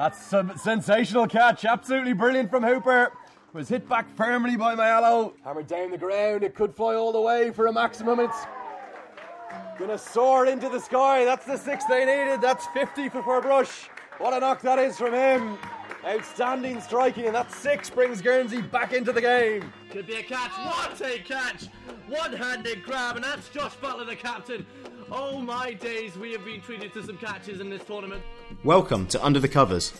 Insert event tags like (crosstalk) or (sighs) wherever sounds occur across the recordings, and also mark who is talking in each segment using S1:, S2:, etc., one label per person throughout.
S1: That's a sensational catch, absolutely brilliant from Hooper. Was hit back firmly by Mayalo. Hammered down the ground, it could fly all the way for a maximum. It's gonna soar into the sky. That's the six they needed. That's 50 for Ferbrache. What a knock that is from him. Outstanding striking, and that six brings Guernsey back into the game.
S2: Could be a catch. What a catch! One handed grab, and that's Josh Butler, the captain. Oh my days, we have been treated to some catches in this tournament.
S3: Welcome to Under the Covers,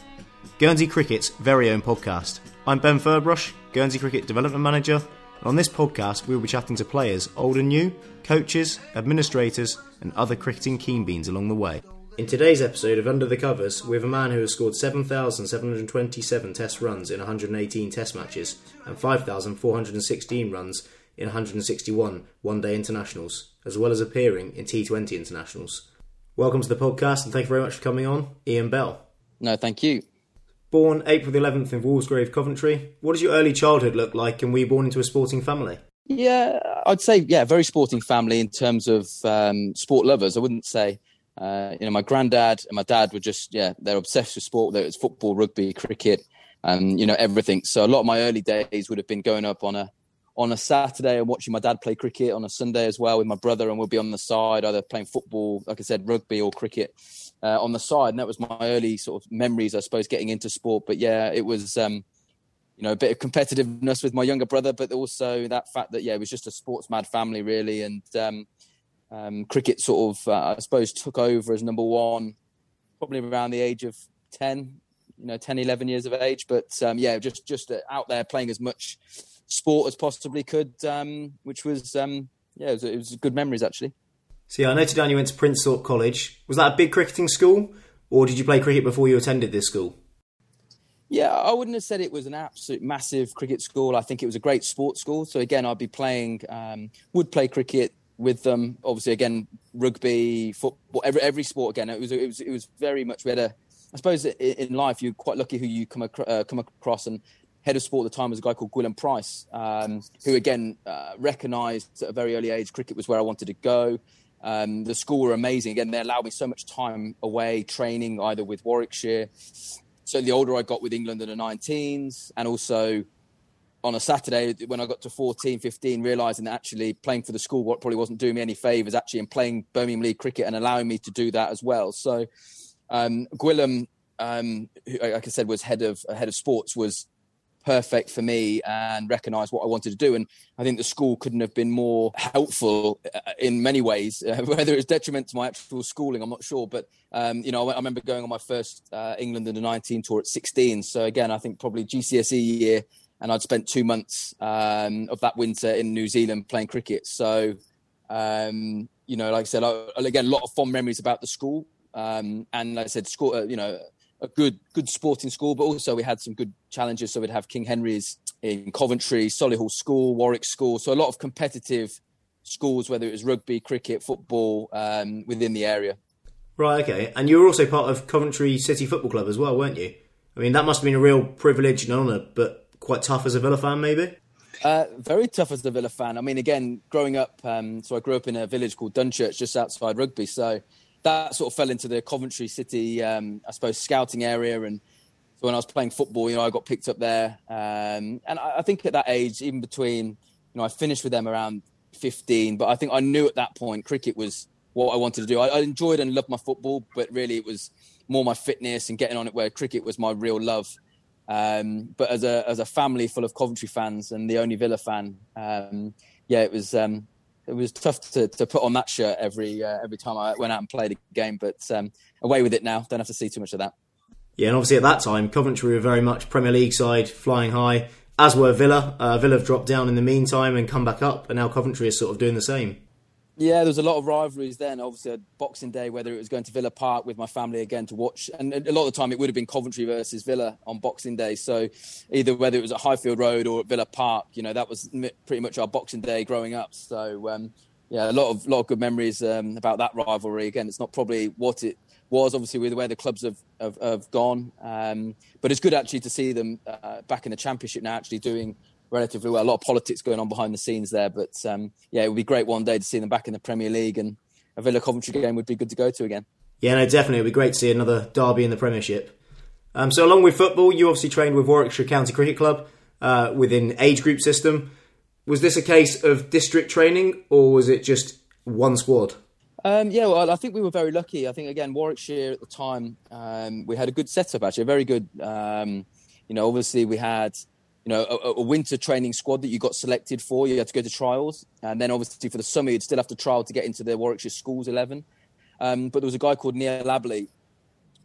S3: Guernsey Cricket's very own podcast. I'm Ben Ferbrache, Guernsey Cricket Development Manager, and on this podcast we'll be chatting to players old and new, coaches, administrators, and other cricketing keen beans along the way. In today's episode of Under the Covers, we have a man who has scored 7,727 test runs in 118 test matches and 5,416 runs in 161 one day internationals, as well as appearing in T20 internationals. Welcome to the podcast and thank you very much for coming on, Ian Bell.
S4: No, thank you.
S3: Born April the 11th in Walsgrave, Coventry, what does your early childhood look like and were you born into a sporting family?
S4: Yeah, I'd say, yeah, very sporting family in terms of um, sport lovers. I wouldn't say uh, you know, my granddad and my dad were just, yeah, they're obsessed with sport. Whether it's football, rugby, cricket, and you know everything. So a lot of my early days would have been going up on a on a Saturday and watching my dad play cricket on a Sunday as well with my brother, and we'll be on the side either playing football, like I said, rugby or cricket uh, on the side. And that was my early sort of memories, I suppose, getting into sport. But yeah, it was. Um, you know, a bit of competitiveness with my younger brother, but also that fact that yeah, it was just a sports mad family really, and um, um, cricket sort of, uh, I suppose, took over as number one probably around the age of 10, you know, 10, 11 years of age. But um, yeah, just just out there playing as much sport as possibly could, um, which was, um, yeah, it was, it was, good memories actually.
S3: So yeah, I noted down you went to Princethorpe College. Was that a big cricketing school, or did you play cricket before you attended this school?
S4: Yeah, I wouldn't have said it was an absolute massive cricket school. I think it was a great sports school. So again, I'd be playing, um, would play cricket with them. Obviously, again, rugby, football, every every sport. Again, it was it was it was very much. We had a, I suppose, in life you're quite lucky who you come uh, come across and. Head of sport at the time was a guy called Gwilym Price, um, who again uh, recognised at a very early age cricket was where I wanted to go. Um, the school were amazing. Again, they allowed me so much time away training either with Warwickshire. So the older I got with England in the 19s, and also on a Saturday when I got to 14, 15, realizing that actually playing for the school what probably wasn't doing me any favors, actually, in playing Birmingham League cricket and allowing me to do that as well. So, um, Gwilym, um, who, like I said, was head of head of sports, was perfect for me and recognised what I wanted to do. And I think the school couldn't have been more helpful uh, in many ways. Uh, (laughs) whether it's detriment to my actual schooling, I'm not sure. But um, you know, I, I, remember going on my first uh, England under 19 tour at 16. So again, I think probably GCSE year and I'd spent two months um, of that winter in New Zealand playing cricket. So, um, you know, like I said, I, again, a lot of fond memories about the school, um, and like I said, school, uh, you know, a good good sporting school, but also we had some good challenges. So we'd have King Henry's in Coventry, Solihull School, Warwick School, so a lot of competitive schools, whether it was rugby, cricket, football, um, within the area.
S3: Right. Okay. And you were also part of Coventry City Football Club as well, weren't you? I mean, that must have been a real privilege and honour, but quite tough as a Villa fan, maybe?
S4: Uh, very tough as a Villa fan. I mean, again, growing up, um, so I grew up in a village called Dunchurch, just outside Rugby. So that sort of fell into the Coventry City, um, I suppose, scouting area. And so when I was playing football, you know, I got picked up there. Um, and I, I, think at that age, even between, you know, I finished with them around 15, but I think I knew at that point cricket was what I wanted to do. I, I enjoyed and loved my football, but really it was more my fitness and getting on it where cricket was my real love. Um, but as a as a family full of Coventry fans and the only Villa fan, um, yeah, it was um, it was tough to, to put on that shirt every uh, every time I went out and played a game. But um, away with it now. Don't have to see too much of that.
S3: Yeah, and obviously at that time, Coventry were very much Premier League side, flying high. As were Villa. Uh, Villa have dropped down in the meantime and come back up, and now Coventry is sort of doing the same.
S4: Yeah, there was a lot of rivalries then. Obviously, Boxing Day, whether it was going to Villa Park with my family again to watch, and a lot of the time it would have been Coventry versus Villa on Boxing Day. So either whether it was at Highfield Road or at Villa Park, you know, that was pretty much our Boxing Day growing up. So um, yeah, a lot of lot of good memories um, about that rivalry. Again, it's not probably what it was, obviously, with where the clubs have have, have gone, um, but it's good actually to see them uh, back in the Championship now, actually doing relatively well. A lot of politics going on behind the scenes there, but um, yeah, it would be great one day to see them back in the Premier League, and a Villa Coventry game would be good to go to again.
S3: Yeah, no, definitely, it would be great to see another derby in the Premiership. Um, so, along with football, you obviously trained with Warwickshire County Cricket Club uh, within age group system. Was this a case of district training, or was it just one squad?
S4: Um, yeah, well, I think we were very lucky. I think again, Warwickshire at the time, um, we had a good setup actually, a very good. Um, you know, obviously we had know a, a, winter training squad that you got selected for. You had to go to trials, and then obviously for the summer you'd still have to trial to get into the Warwickshire schools eleven. Um, but there was a guy called Neil Abberley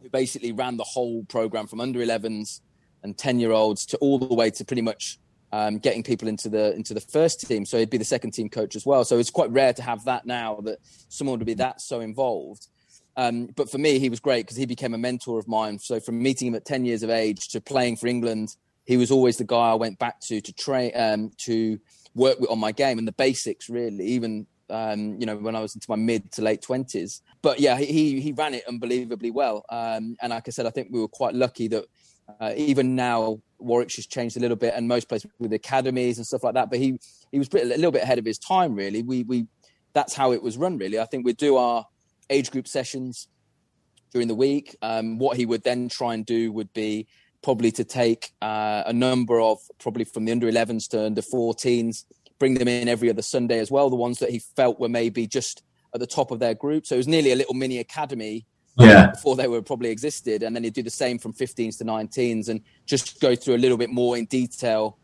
S4: who basically ran the whole program from under 11s and 10 year olds to all the way to pretty much um, getting people into the into the first team. So he'd be the second team coach as well. So it's quite rare to have that now that someone would be that so involved. Um, but for me, he was great because he became a mentor of mine. So from meeting him at 10 years of age to playing for England, he was always the guy I went back to to train um, to work with on my game and the basics really, even um, you know, when I was into my mid to late twenties. But yeah, he he ran it unbelievably well. Um, and like I said, I think we were quite lucky that uh, even now Warwickshire's changed a little bit, and most places with academies and stuff like that. But he he was a little bit ahead of his time. Really, we we that's how it was run. Really, I think we'd do our age group sessions during the week. Um, what he would then try and do would be probably to take uh, a number of probably from the under 11s to under 14s bring them in every other Sunday as well. The ones that he felt were maybe just at the top of their group. So it was nearly a little mini academy
S3: yeah.
S4: before they were probably existed. And then he'd do the same from 15s to 19s and just go through a little bit more in detail.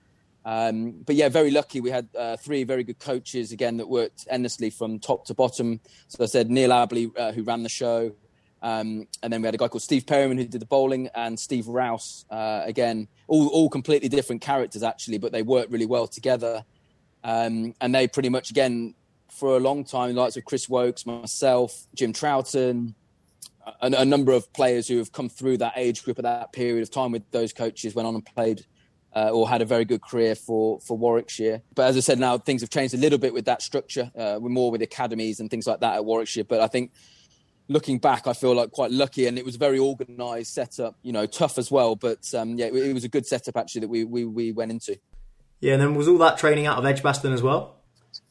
S4: Um, but yeah, very lucky. We had uh, three very good coaches again that worked endlessly from top to bottom. So I said Neil Abberley, uh, who ran the show. Um, and then we had a guy called Steve Perryman who did the bowling, and Steve Rouse. Uh, again, all all completely different characters actually, but they worked really well together. Um, and they pretty much, again, for a long time, likes of Chris Woakes, myself, Jim Troughton, a, a, number of players who have come through that age group at that period of time with those coaches went on and played uh, or had a very good career for for Warwickshire. But as I said, now things have changed a little bit with that structure. Uh, we're more with academies and things like that at Warwickshire. But I think looking back, I feel like quite lucky, and it was a very organised setup. You know, tough as well, but um, yeah, it, it was a good setup actually that we we, we went into.
S3: Yeah, and then was all that training out of Edgbaston as well?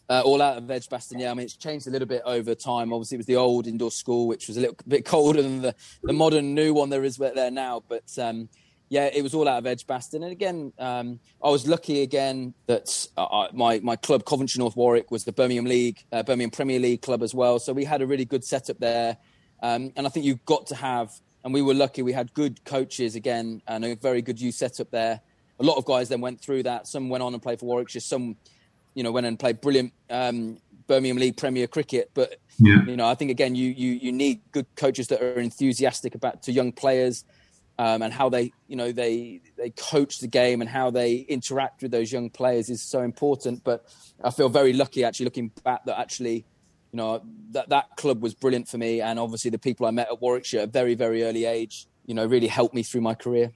S4: Uh, all out of Edgbaston, yeah. I mean, it's changed a little bit over time. Obviously, it was the old indoor school, which was a little bit colder than the, the modern new one there is there now. But um, yeah, it was all out of Edgbaston. And again, um, I was lucky again that uh, my my club, Coventry North Warwick, was the Birmingham League, uh, Birmingham Premier League club as well. So we had a really good setup there. Um, and I think you've got to have, and we were lucky, we had good coaches again and a very good youth setup there a lot of guys then went through that. Some went on and played for Warwickshire. Some, you know, went and played brilliant um, Birmingham League Premier cricket. But yeah. you know, I think again, you you you need good coaches that are enthusiastic about to young players. Um, and how they, you know, they they coach the game and how they interact with those young players is so important. But I feel very lucky, actually, looking back, that actually, you know, that that club was brilliant for me, and obviously the people I met at Warwickshire at a very very early age, you know, really helped me through my career.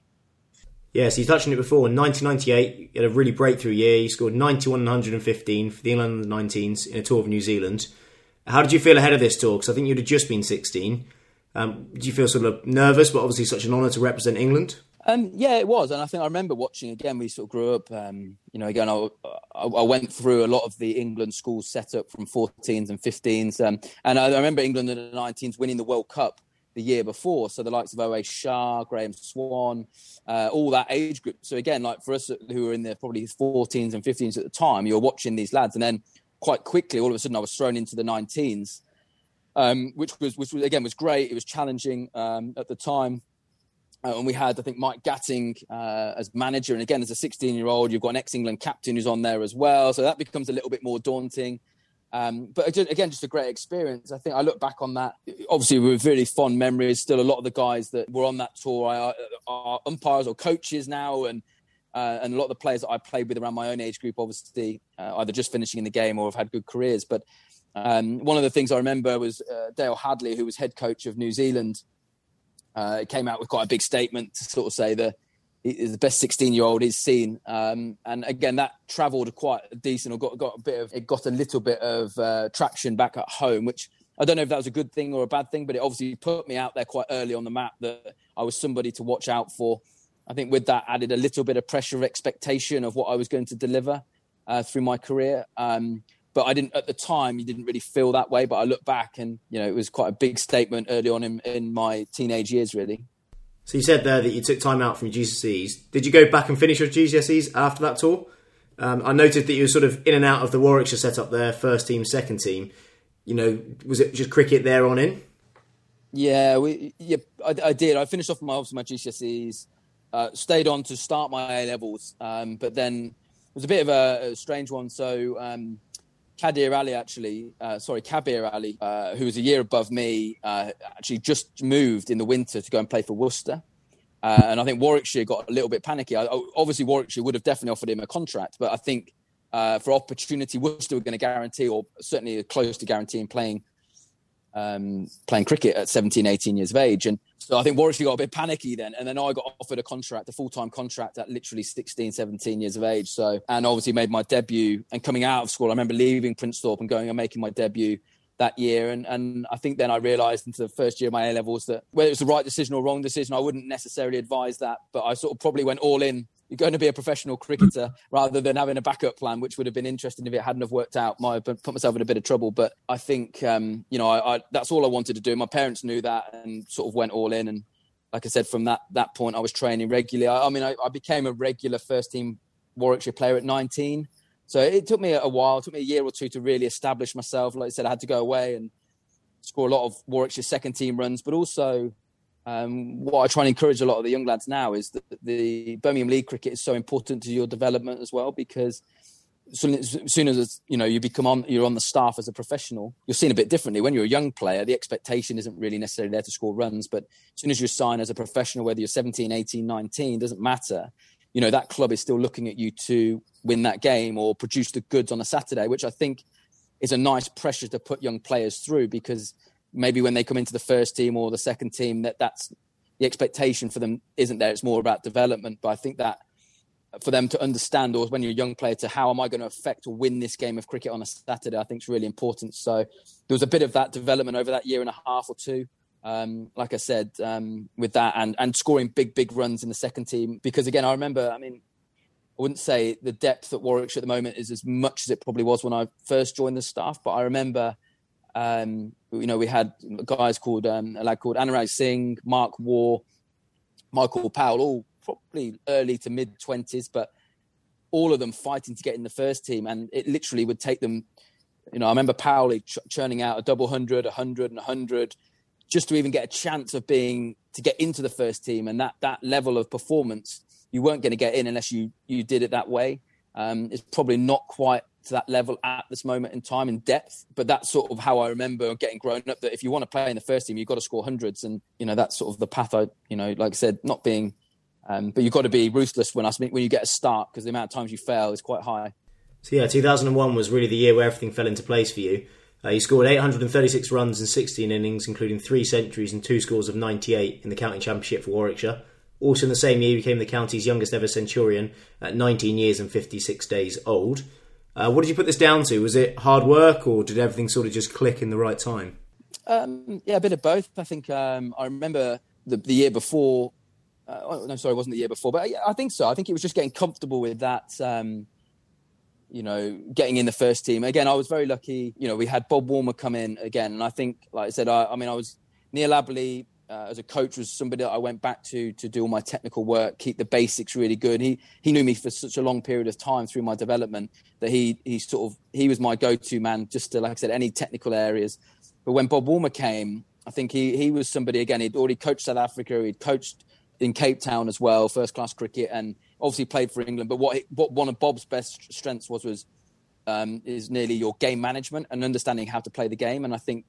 S3: Yeah, so you touched on it before. In 1998, you had a really breakthrough year. You scored 91 115 for the England 19s in a tour of New Zealand. How did you feel ahead of this tour? Because I think you'd have just been 16. Um, did you feel sort of nervous, but obviously such an honour to represent England?
S4: Um, yeah, it was, and I think I remember watching again. We sort of grew up. Um, you know, again, I, I, went through a lot of the England schools set up from 14s and 15s, um, and I, remember England in the 19s winning the World Cup the year before. So the likes of Owais Shah, Graeme Swann, uh, all that age group. So again, like for us who were in the probably 14s and 15s at the time, you're watching these lads, and then quite quickly, all of a sudden, I was thrown into the 19s, um, which was which was again was great. It was challenging um, at the time. Uh, and we had, I think, Mike Gatting uh, as manager. And again, as a 16 year old, you've got an ex England captain who's on there as well. So that becomes a little bit more daunting. Um, but again, just a great experience. I think I look back on that, obviously, with really fond memories. Still, a lot of the guys that were on that tour are, are umpires or coaches now, and uh, and a lot of the players that I played with around my own age group, obviously, uh, either just finishing in the game or have had good careers. But um, one of the things I remember was uh, Dayle Hadlee, who was head coach of New Zealand, uh, it came out with quite a big statement to sort of say that is the best 16 year old he's seen. Um, and again, that travelled quite decent or got, got a bit of, it got a little bit of uh, traction back at home, which I don't know if that was a good thing or a bad thing, but it obviously put me out there quite early on the map that I was somebody to watch out for. I think with that added a little bit of pressure expectation of what I was going to deliver uh, through my career. Um, but I didn't at the time. You didn't really feel that way. But I look back, and you know, it was quite a big statement early on in, in my teenage years, really.
S3: So you said there that you took time out from your GCSEs. Did you go back and finish your GCSEs after that tour? Um, I noted that you were sort of in and out of the Warwickshire setup there, first team, second team. You know, was it just cricket there on in?
S4: Yeah, we yeah, I, I did. I finished off my my GCSEs, uh, stayed on to start my A levels, um, but then it was a bit of a, a strange one. So um, Kadir Ali, actually, uh, sorry, Kabir Ali, uh, who was a year above me, uh, actually just moved in the winter to go and play for Worcester. Uh, and I think Warwickshire got a little bit panicky. I, obviously, Warwickshire would have definitely offered him a contract, but I think uh, for opportunity, Worcester were going to guarantee, or certainly close to guaranteeing, playing um, playing cricket at 17, 18 years of age. And so I think Warwickshire got a bit panicky then. And then I got offered a contract, a full time contract at literally 16, 17 years of age. So, and obviously made my debut. And coming out of school, I remember leaving Princethorpe and going and making my debut that year. And, and I think then I realized into the first year of my A levels that whether it was the right decision or wrong decision, I wouldn't necessarily advise that. But I sort of probably went all in. You're going to be a professional cricketer rather than having a backup plan, which would have been interesting if it hadn't have worked out. Might have put myself in a bit of trouble. But I think, um, you know, I, I, that's all I wanted to do. My parents knew that and sort of went all in. And like I said, from that, that point, I was training regularly. I, I mean, I, I became a regular first team Warwickshire player at 19. So it took me a while, it took me a year or two to really establish myself. Like I said, I had to go away and score a lot of Warwickshire second team runs, but also um, what I try and encourage a lot of the young lads now is that the Birmingham League cricket is so important to your development as well because as soon as you know you become on you're on the staff as a professional you're seen a bit differently. When you're a young player the expectation isn't really necessarily there to score runs but as soon as you sign as a professional whether you're 17 18 19 doesn't matter. You know that club is still looking at you to win that game or produce the goods on a saturday which i think is a nice pressure to put young players through because maybe when they come into the first team or the second team that that's the expectation for them isn't there. It's more about development. But i think that for them to understand or when you're a young player to how am i going to affect or win this game of cricket on a saturday i think is really important. So there was a bit of that development over that year and a half or two um, like i said um, with that and and scoring big big runs in the second team. Because again i remember i mean I wouldn't say the depth at Warwickshire at the moment is as much as it probably was when I first joined the staff, but I remember, um, you know, we had guys called um, a lad called Anurag Singh, Mark Wagh, Michael Powell, all probably early to mid twenties, but all of them fighting to get in the first team, and it literally would take them. You know, I remember Powell ch- churning out a double hundred, a hundred, and a hundred, just to even get a chance of being to get into the first team, and that that level of performance you weren't going to get in unless you you did it that way. Um, it's probably not quite to that level at this moment in time in depth, but that's sort of how I remember getting grown up. That if you want to play in the first team, you've got to score hundreds, and you know that's sort of the path. I you know, like I said, not being, um, but you've got to be ruthless when I when you get a start because the amount of times you fail is quite high.
S3: So yeah, 2001 was really the year where everything fell into place for you. Uh, you scored 836 runs in 16 innings, including three centuries and two scores of 98 in the county championship for Warwickshire. Also in the same year, he became the county's youngest ever centurion at 19 years and 56 days old. Uh, what did you put this down to? Was it hard work, or did everything sort of just click in the right time?
S4: Um, yeah, a bit of both. I think um, I remember the, the year before. Uh, oh, no, sorry, it wasn't the year before, but I, I think so. I think it was just getting comfortable with that. Um, you know, getting in the first team. Again, I was very lucky. You know, we had Bob Woolmer come in again, and I think, like I said, I, I mean, I was Neil Abberley uh, as a coach was somebody that I went back to to do all my technical work, keep the basics really good. He he knew me for such a long period of time through my development that he he sort of he was my go-to man just to like I said any technical areas. But when Bob Woolmer came, I think he he was somebody again. He'd already coached South Africa. He'd coached in Cape Town as well, first class cricket, and obviously played for England. But what what one of Bob's best strengths was was um, is nearly your game management and understanding how to play the game. And I think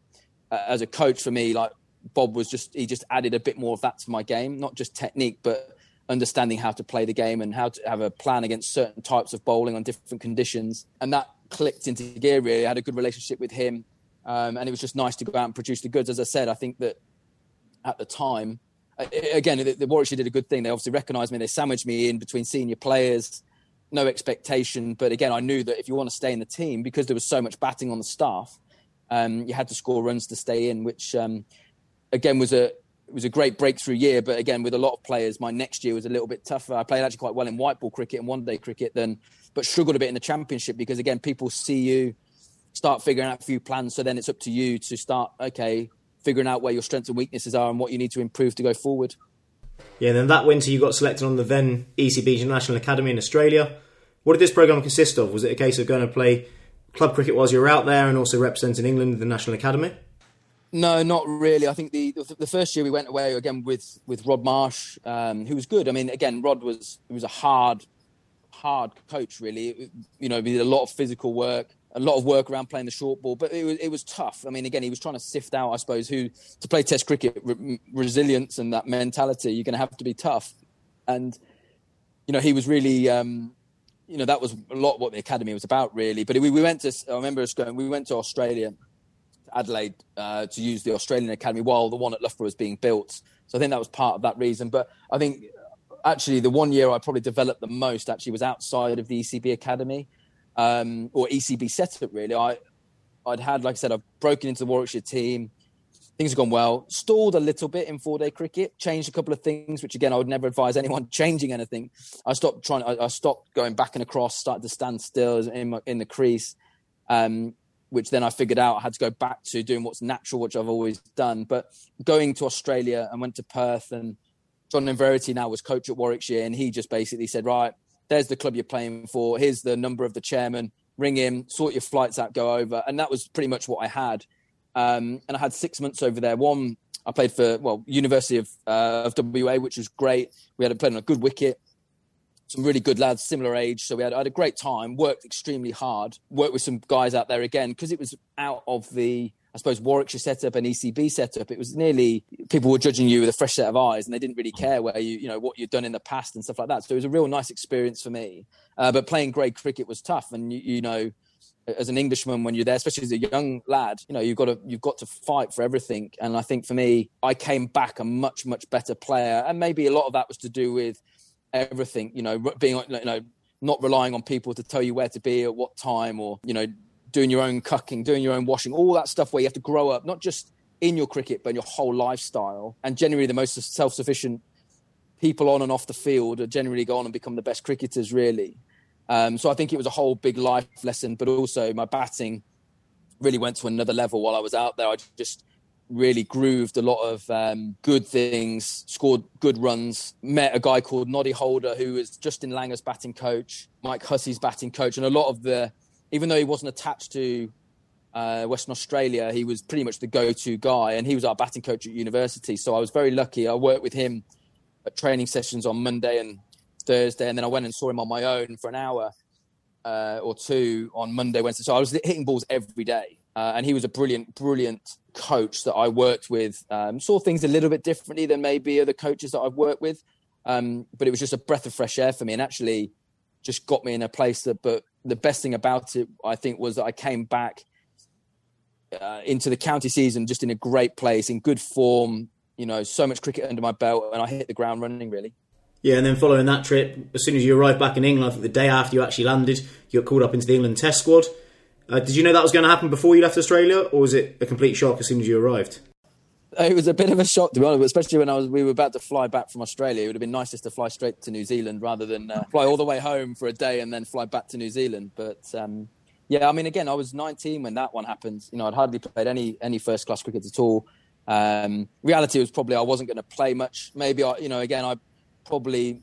S4: uh, as a coach for me, like Bob was just he just added a bit more of that to my game, not just technique, but understanding how to play the game and how to have a plan against certain types of bowling on different conditions. And that clicked into gear. Really, I had a good relationship with him, um, and it was just nice to go out and produce the goods. As I said, I think that at the time, again, the, the Warwickshire did a good thing. They obviously recognised me. They sandwiched me in between senior players. No expectation, but again, I knew that if you want to stay in the team, because there was so much batting on the staff, um, you had to score runs to stay in, which um, again was a it was a great breakthrough year, but again with a lot of players, my next year was a little bit tougher. I played actually quite well in white ball cricket and one day cricket, then but struggled a bit in the championship because again people see you start figuring out a few plans, so then it's up to you to start okay figuring out where your strengths and weaknesses are and what you need to improve to go forward.
S3: Yeah, then that winter you got selected on the then ECB National Academy in Australia. What did this program consist of? Was it a case of going to play club cricket whilst you were out there and also representing England in the National Academy?
S4: No, not really. I think the the first year we went away again with with Rod Marsh, um, who was good. I mean, again, Rod was was a hard hard coach. Really, you know, he did a lot of physical work, a lot of work around playing the short ball, but it was it was tough. I mean, again, he was trying to sift out, I suppose, who to play Test cricket, re- resilience and that mentality. You're going to have to be tough, and you know, he was really. Um, you know that was a lot what the academy was about, really. But we, we went to. I remember us going. We went to Australia, Adelaide, uh, to use the Australian academy while the one at Loughborough was being built. So I think that was part of that reason. But I think actually the one year I probably developed the most actually was outside of the ECB academy um, or ECB setup. Really, I I'd had like I said I've broken into the Warwickshire team. Things have gone well. Stalled a little bit in four day cricket. Changed a couple of things, which again I would never advise anyone (laughs) changing anything. I stopped trying. I, I stopped going back and across. Started to stand still in my, in the crease. Um, which then I figured out I had to go back to doing what's natural, which I've always done. But going to Australia and went to Perth and John Inverarity now was coach at Warwickshire, and he just basically said, "Right, there's the club you're playing for. Here's the number of the chairman. Ring him, sort your flights out, go over." And that was pretty much what I had. Um, and I had six months over there. One, I played for well University of uh, of WA, which was great. We had a played on a good wicket, some really good lads, similar age. So we had, had a great time. Worked extremely hard. Worked with some guys out there again because it was out of the I suppose Warwickshire setup and ECB setup, it was nearly people were judging you with a fresh set of eyes, and they didn't really care where you, you know, what you'd done in the past and stuff like that. So it was a real nice experience for me. Uh, but playing grade cricket was tough, and you, you know, as an Englishman when you're there, especially as a young lad, you know, you've got to you've got to fight for everything. And I think for me, I came back a much much better player, and maybe a lot of that was to do with everything. You know, being you know not relying on people to tell you where to be at what time, or you know, doing your own cooking, doing your own washing, all that stuff where you have to grow up, not just in your cricket, but in your whole lifestyle. And generally, the most self sufficient people on and off the field are generally go on and become the best cricketers, really. Um, so I think it was a whole big life lesson, but also my batting really went to another level while I was out there. I just really grooved a lot of um, good things, scored good runs, met a guy called Noddy Holder, who was Justin Langer's batting coach, Mike Hussey's batting coach, and a lot of the even though he wasn't attached to uh, Western Australia, he was pretty much the go-to guy, and he was our batting coach at university. So I was very lucky. I worked with him at training sessions on Monday and Thursday, and then I went and saw him on my own for an hour uh, or two on Monday, Wednesday. So I was hitting balls every day, uh, and he was a brilliant, brilliant coach that I worked with. Um, saw things a little bit differently than maybe other coaches that I've worked with, um, but it was just a breath of fresh air for me, and actually just got me in a place that. But the best thing about it, I think, was that I came back uh, into the county season just in a great place, in good form. You know, so much cricket under my belt, and I hit the ground running really.
S3: Yeah, and then following that trip, as soon as you arrived back in England, I think the day after you actually landed, you got called up into the England Test squad. Uh, did you know that was going to happen before you left Australia, or was it a complete shock as soon as you arrived?
S4: it was a bit of a shock to be honest, especially when I was we were about to fly back from Australia. It would have been nicest to fly straight to New Zealand rather than uh, (laughs) fly all the way home for a day and then fly back to New Zealand. But um, yeah, I mean, again, I was 19 when that one happened. You know, I'd hardly played any any first class cricket at all. Um, reality was probably I wasn't going to play much. Maybe I, you know, again, I probably,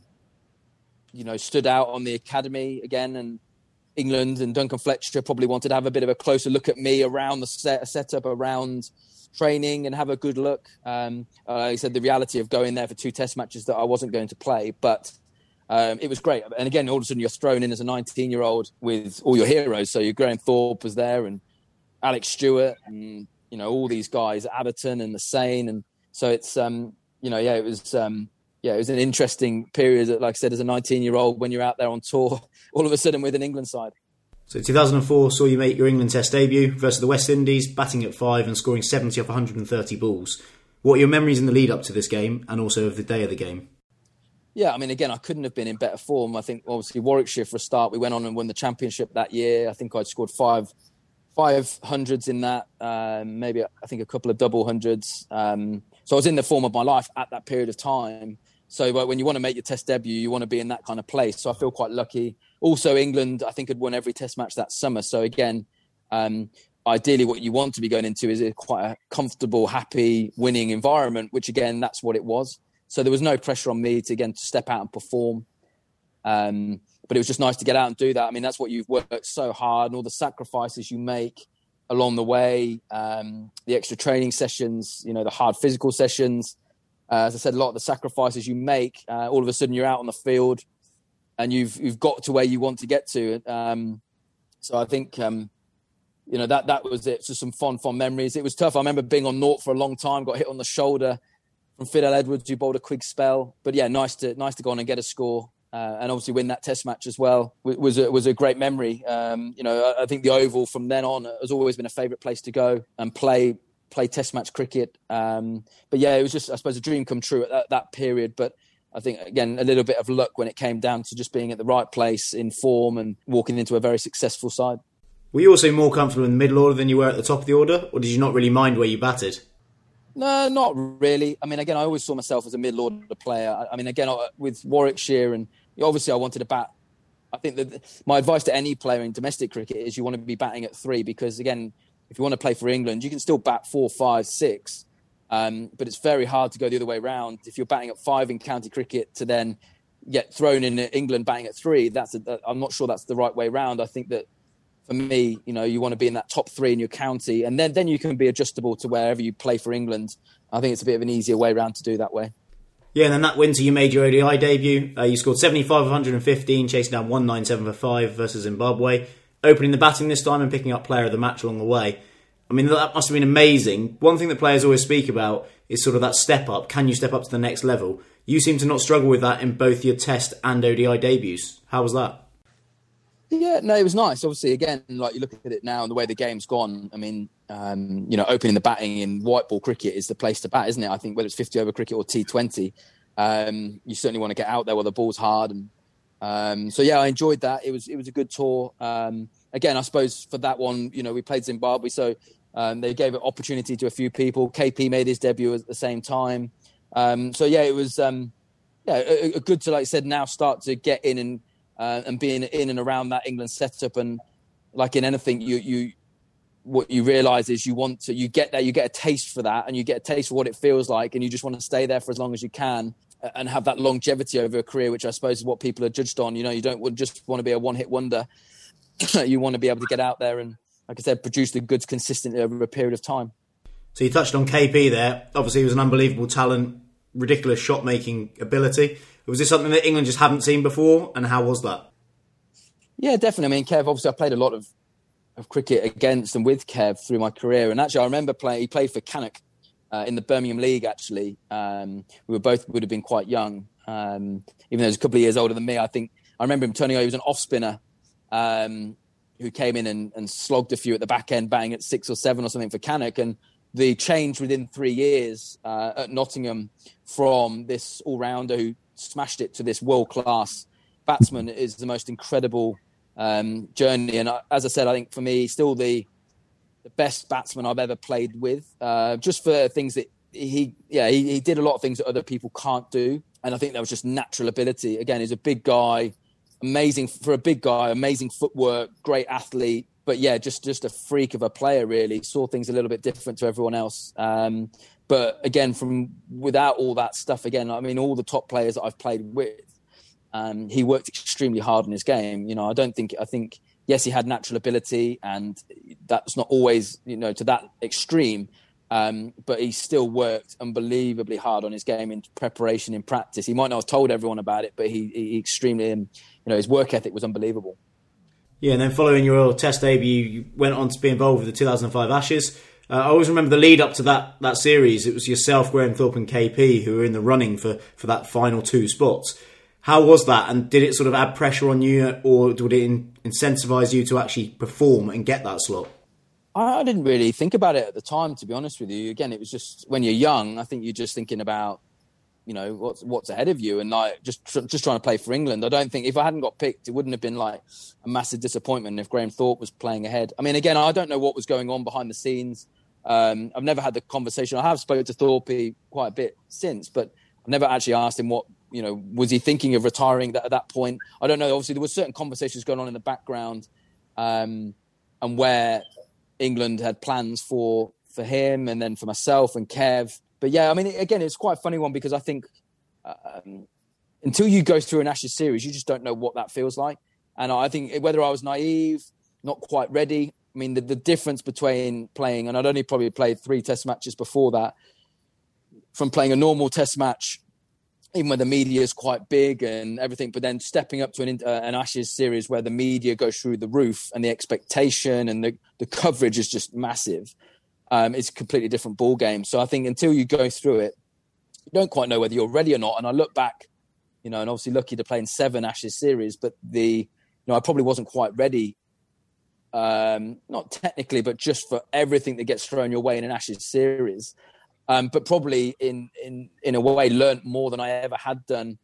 S4: you know, stood out on the academy again and. England and Duncan Fletcher probably wanted to have a bit of a closer look at me around the set, setup, around training and have a good look. Um, uh, he said the reality of going there for two test matches that I wasn't going to play, but um, it was great. And again, all of a sudden you're thrown in as a 19 year old with all your heroes. So your Graham Thorpe was there and Alex Stewart and, you know, all these guys, Atherton and Hussain. And so it's, um, you know, yeah, it was, um, yeah, it was an interesting period. Like I said, as a 19 year old, when you're out there on tour, (laughs) all of a sudden with an England side.
S3: So 2004 saw you make your England Test debut versus the West Indies, batting at five and scoring 70 off 130 balls. What are your memories in the lead up to this game and also of the day of the game?
S4: Yeah, I mean, again, I couldn't have been in better form. I think obviously Warwickshire for a start. We went on and won the championship that year. I think I'd scored five five hundreds in that, um, maybe I think a couple of double hundreds. Um, so I was in the form of my life at that period of time. So when you want to make your Test debut, you want to be in that kind of place. So I feel quite lucky also England, I think, had won every Test match that summer. So again, um, ideally, what you want to be going into is a quite a comfortable, happy, winning environment. Which again, that's what it was. So there was no pressure on me to again to step out and perform. Um, but it was just nice to get out and do that. I mean, that's what you've worked so hard and all the sacrifices you make along the way, um, the extra training sessions, you know, the hard physical sessions. Uh, as I said, a lot of the sacrifices you make, uh, all of a sudden you're out on the field and you've you've got to where you want to get to. Um, so I think um, you know that that was it. Just some fond fun memories. It was tough. I remember being on Naught for a long time. Got hit on the shoulder from Fidel Edwards, who bowled a quick spell. But yeah, nice to nice to go on and get a score. Uh, and obviously win that Test match as well was a, was a great memory. Um, you know, I, I, think the Oval from then on has always been a favourite place to go and play play Test match cricket. Um, but yeah, it was just I suppose a dream come true at that, that period. But I think again a little bit of luck when it came down to just being at the right place in form and walking into a very successful side.
S3: Were you also more comfortable in the middle order than you were at the top of the order, or did you not really mind where you batted?
S4: No, not really. I mean, again, I always saw myself as a middle order player. I mean, again, with Warwickshire and obviously I wanted to bat. I think that my advice to any player in domestic cricket is you want to be batting at three because again, if you want to play for England, you can still bat four, five, six. Um, but it's very hard to go the other way around. If you're batting at five in county cricket to then get thrown in England batting at three, that's a, I'm not sure that's the right way around. I think that for me, you know, you want to be in that top three in your county, and then then you can be adjustable to wherever you play for England. I think it's a bit of an easier way around to do that way.
S3: Yeah, and then that winter you made your ODI debut. Uh, you scored 75 of 115, chasing down 197 for 5 versus Zimbabwe, opening the batting this time and picking up player of the match along the way. I mean, that must have been amazing. One thing that players always speak about is sort of that step up. Can you step up to the next level? You seem to not struggle with that in both your Test and ODI debuts. How was that?
S4: Yeah, no, it was nice. Obviously, again, like you look at it now and the way the game's gone. I mean, um, you know, opening the batting in white ball cricket is the place to bat, isn't it? I think whether it's 50 over cricket or T20, um, you certainly want to get out there where the ball's hard. And um, so, yeah, I enjoyed that. It was it was a good tour. Um, again, I suppose for that one, you know, we played Zimbabwe, so um, they gave an opportunity to a few people. KP made his debut at the same time. Um, so yeah, it was yeah a, a good to like I said now start to get in and uh, and being in and around that England setup and like in anything you you what you realize is you want to you get there you get a taste for that and you get a taste for what it feels like and you just want to stay there for as long as you can and have that longevity over a career which i suppose is what people are judged on. You know you don't just want to be a one hit wonder. (coughs) You want to be able to get out there and like i said produce the goods consistently over a period of time.
S3: So you touched on kp there. Obviously he was an unbelievable talent ridiculous shot making ability. Was this something that england just hadn't seen before and how was that?
S4: Yeah definitely. I mean kev obviously i played a lot of of cricket against and with Kev through my career. And actually, I remember playing. He played for Cannock uh, in the Birmingham League. Actually, um, we were both would have been quite young, um, even though he was a couple of years older than me. I think I remember him turning over. He was an off spinner um, who came in and, and, slogged a few at the back end, bang at six or seven or something for Cannock. And the change within three years uh, at Nottingham from this all rounder who smashed it to this world class batsman is the most incredible um, journey. And as I said, I think for me, still the the best batsman I've ever played with. Uh, just for things that he, yeah, he, he, did a lot of things that other people can't do, and I think that was just natural ability. Again, he's a big guy, amazing for a big guy, amazing footwork, great athlete. But yeah, just just a freak of a player. Really saw things a little bit different to everyone else. Um, but again, from without all that stuff, again, I mean, all the top players that I've played with, um, he worked extremely hard in his game. You know, I don't think I think yes, he had natural ability, and that's not always you know to that extreme. Um, but he still worked unbelievably hard on his game in preparation, in practice. He might not have told everyone about it, but he, he extremely, um, you know, his work ethic was unbelievable.
S3: Yeah, and then following your Test debut, you went on to be involved with the 2005 Ashes. Uh, I always remember the lead up to that that series. It was yourself, Graham Thorpe, and KP who were in the running for for that final two spots. How was that, and did it sort of add pressure on you, or did it in- incentivize you to actually perform and get that slot?
S4: I didn't really think about it at the time, to be honest with you. Again, it was just when you're young. I think you're just thinking about, you know, what's what's ahead of you, and like just just trying to play for England. I don't think if I hadn't got picked, it wouldn't have been like a massive disappointment if Graham Thorpe was playing ahead. I mean, again, I don't know what was going on behind the scenes. Um, I've never had the conversation. I have spoken to Thorpe quite a bit since, but I've never actually asked him what you know, was he thinking of retiring at that point? I don't know. Obviously, there were certain conversations going on in the background, um, and where England had plans for for him, and then for myself and Kev. But yeah, I mean, again, it's quite a funny one because I think um, until you go through an Ashes series, you just don't know what that feels like. And I think whether I was naive, not quite ready. I mean, the, the difference between playing, and I'd only probably played three Test matches before that, from playing a normal Test match, even when the media is quite big and everything, but then stepping up to an, uh, an Ashes series where the media goes through the roof and the expectation and the, the coverage is just massive. Um, it's a completely different ball game. So I think until you go through it, you don't quite know whether you're ready or not. And I look back, you know, and obviously lucky to play in seven Ashes series, but the, you know, I probably wasn't quite ready um, not technically, but just for everything that gets thrown your way in an Ashes series. Um, but probably in in in a way learnt more than I ever had done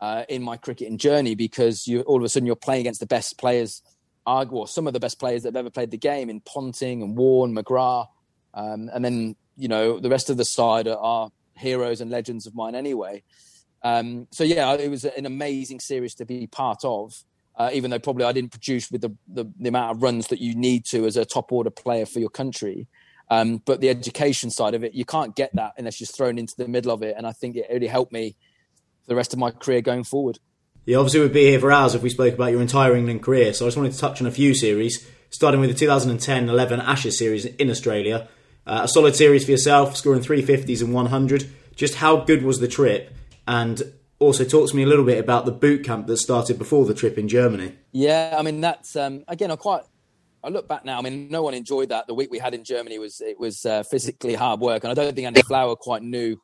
S4: uh, in my cricketing journey because you all of a sudden you're playing against the best players, or some of the best players that have ever played the game in Ponting and Warne, McGrath, um, and then you know the rest of the side are, are heroes and legends of mine anyway. Um, so yeah, it was an amazing series to be part of uh, even though probably I didn't produce with the, the, the, amount of runs that you need to as a top order player for your country. Um, but the education side of it, you can't get that unless you're thrown into the middle of it. And I think it really helped me for the rest of my career going forward.
S3: Yeah, obviously we'd be here for hours if we spoke about your entire England career. So I just wanted to touch on a few series, starting with the 2010-11 Ashes series in Australia. Uh, a solid series for yourself, scoring 350s and 100. Just how good was the trip? And also talk to me a little bit about the boot camp that started before the trip in Germany.
S4: Yeah, I mean that's um, again I quite I look back now. I mean no one enjoyed that. The week we had in Germany was it was uh, physically hard work, and I don't think Andy Flower quite knew